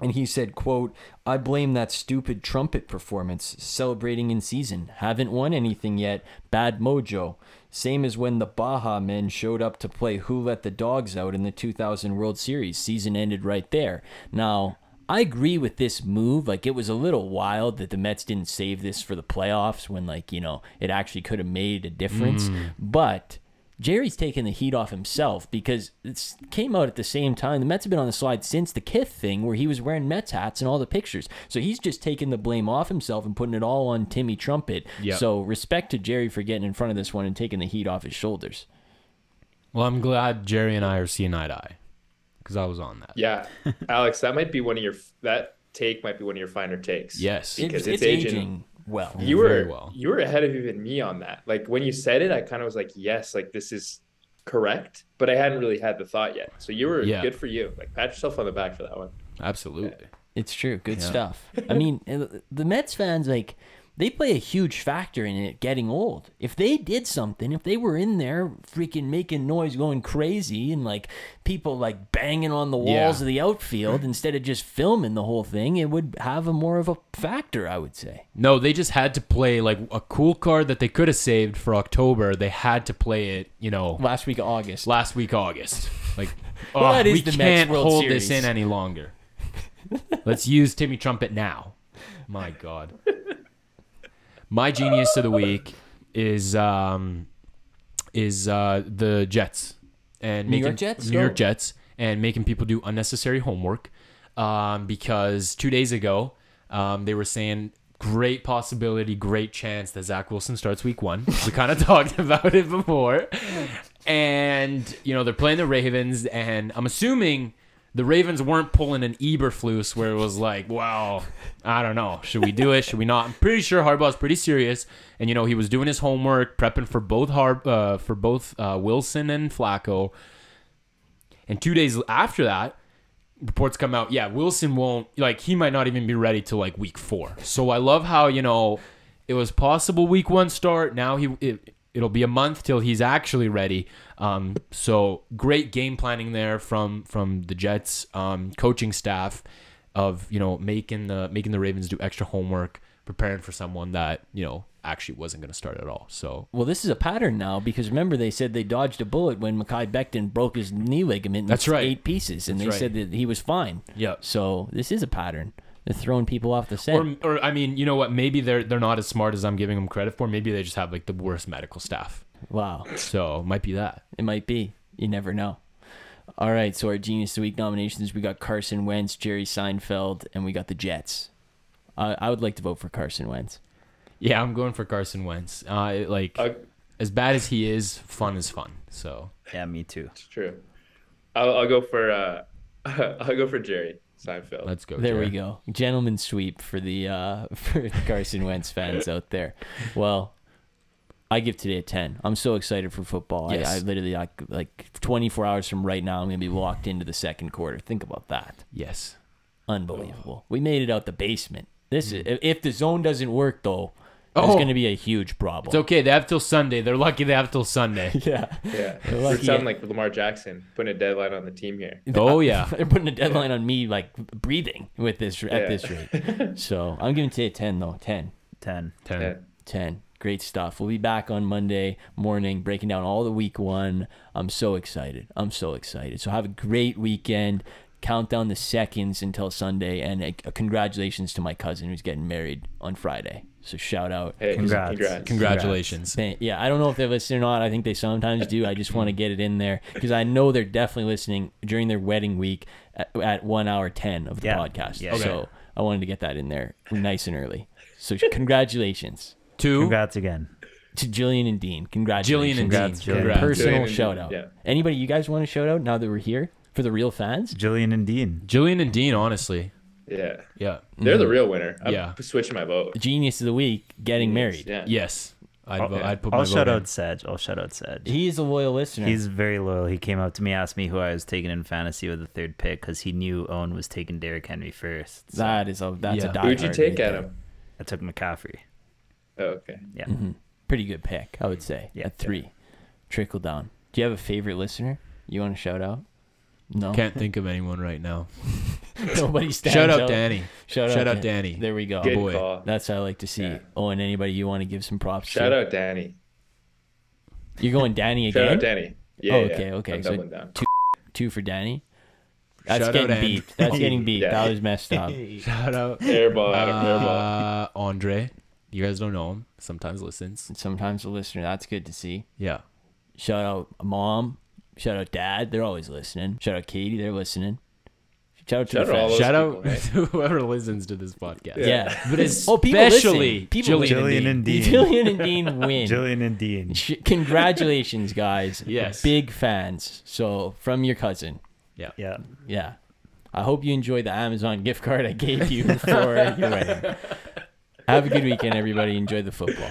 and he said quote i blame that stupid trumpet performance. Celebrating in season. Haven't won anything yet. Bad mojo. Same as when the Baha Men showed up to play who let the dogs out in the 2000 world series. Season ended right there. Now I agree with this move. Like it was a little wild that the Mets didn't save this for the playoffs when like, you know, it actually could have made a difference. Mm. But Jerry's taking the heat off himself because it came out at the same time. The Mets have been on the slide since the Kith thing where he was wearing Mets hats in all the pictures. So he's just taking the blame off himself and putting it all on Timmy Trumpet. Yep. So respect to Jerry for getting in front of this one and taking the heat off his shoulders. Well, I'm glad Jerry and I are seeing eye to eye because I was on that. Yeah, Alex, that might be one of your that take might be one of your finer takes. Yes. It- because it's, it's, aging, aging. Well. You Very were well. you were ahead of even me on that. Like when you said it, I kind of was like, yes, like this is correct, but I hadn't really had the thought yet. So you were Yeah. good for you. Like pat yourself on the back for that one. Absolutely. It's true. Good Yeah. stuff. I mean, the Mets fans, like, they play a huge factor in it getting old. If they did something, if they were in there freaking making noise, going crazy, and like people like banging on the walls Yeah. of the outfield instead of just filming the whole thing, it would have a more of a factor, I would say. No, they just had to play like a cool card that they could have saved for October. They had to play it, you know, Last week of August. last week August. Like, Well, oh, we can't hold this in any longer. Let's use Timmy Trumpet now. My God. My genius of the week is um is uh the Jets and New York making- Jets? New York Go. Jets and making people do unnecessary homework um because two days ago um they were saying great possibility great chance that Zach Wilson starts week one we kind of talked about it before and you know they're playing the Ravens and I'm assuming the Ravens weren't pulling an Eberflus where it was like, wow, I don't know, should we do it? Should we not? I'm pretty sure Harbaugh's pretty serious, and you know he was doing his homework, prepping for both Har- uh, for both uh, Wilson and Flacco. And two days after that, reports come out, yeah, Wilson won't like he might not even be ready till like week four. So I love how you know it was possible week one start. Now he it, it'll be a month till he's actually ready. Um, so great game planning there from from the Jets um, coaching staff of you know making the making the Ravens do extra homework, preparing for someone that you know actually wasn't going to start at all. So Well, this is a pattern now because remember they said they dodged a bullet when Mekhi Becton broke his knee ligament That's right. eight pieces, and That's they right. said that he was fine. yeah. So this is a pattern. They're throwing people off the set. Or, or I mean, you know what? Maybe they're they're not as smart as I'm giving them credit for. Maybe they just have like the worst medical staff. wow, So might be that. it might be. You never know. All right, so our Genius of the Week nominations we got Carson Wentz, Jerry Seinfeld, and we got the Jets. I I would like to vote for Carson Wentz. Yeah, I'm going for Carson Wentz. Uh, like Uh, as bad as he is, fun is fun. So Yeah, me too. it's true. I'll, I'll go for uh, I'll go for Jerry Seinfeld. let's go. There we go. Gentleman sweep for the uh, for Carson Wentz fans out there. Well, I give today a ten. I'm so excited for football. Yes. I, I literally like, like 24 hours from right now, I'm gonna be locked into the second quarter. Think about that. Yes. Unbelievable. We made it out the basement. This Mm. is if DAZN doesn't work though, There's Oh. going to be a huge problem. It's okay. They have till Sunday. They're lucky they have till Sunday. Yeah. Yeah, They're we're sounding like Lamar Jackson putting a deadline on the team here. Oh yeah. They're putting a deadline on me, like breathing with this at Yeah. this rate. So I'm giving it a 10, though. 10. 10. Ten. Yeah. 10. Great stuff. We'll be back on Monday morning breaking down all the week one. I'm so excited. I'm so excited. So have a great weekend. Count down the seconds until Sunday. And uh, congratulations to my cousin who's getting married on Friday. So shout out. Hey, Congrats. congrats. Congratulations. Thank- Yeah, I don't know if they listen or not. I think they sometimes do. I just want to get it in there because I know they're definitely listening during their wedding week at, at one hour 10 of the Yeah. podcast. Yeah. So I wanted to get that in there nice and early. So congratulations Two. Congrats again. to Jillian and Dean. Congratulations. Jillian and Congrats, Dean. Jillian. Congrats. Personal Jillian and shout Dean, out. yeah. Anybody you guys want to shout out now that we're here for the real fans? Jillian and Dean. Jillian and Dean, honestly. Yeah, Yeah. they're the real winner. I'm Yeah. switching my vote. Genius of the week getting married. Yeah. Yes. I'd, I'll, vote, I'd put my I'll vote shout in. out Sedge. I'll shout out Sedge. He is a loyal listener. He's very loyal. He came up to me, asked me who I was taking in fantasy with the third pick because he knew Owen was taking Derrick Henry first. So that is a that's Yeah. a die Who'd you take right at there. him? I took McCaffrey. Oh, okay. Yeah. Mhm. Pretty good pick, I would say. Yeah. At three, trickle down. Do you have a favorite listener you want to shout out? No, Can't think of anyone right now. nobody stands Shout out out. Danny. Shout, Shout out Dan- Danny. There we go. Good boy. call. That's how I like to see. Yeah. Oh, and anybody you want to give some props Shout to? out Danny. You're going Danny Shout again? out Danny. Yeah. Oh, yeah, okay, okay. I'm So doubling down. Two for Danny. That's Shout out getting Andy. beat. That's getting beat. Yeah. That was messed up. Shout out. Airball, Adam. Airball. Uh, Andre. You guys don't know him. Sometimes listens. Sometimes a listener. That's good to see. Yeah. Shout out mom. Shout out dad. They're always listening. Shout out Katie. They're listening. Shout out to Shout out all fans. those Shout out people, to whoever listens to this podcast. Yeah. Yeah. But Oh, people listen. especially People Jillian, Jillian and Dean. Jillian and Dean win. Jillian and Dean. Congratulations, guys. Yes. Big fans. So, from your cousin. Yeah. Yeah. Yeah. I hope you enjoyed the Amazon gift card I gave you for your wedding. Have a good weekend, everybody. Enjoy the football.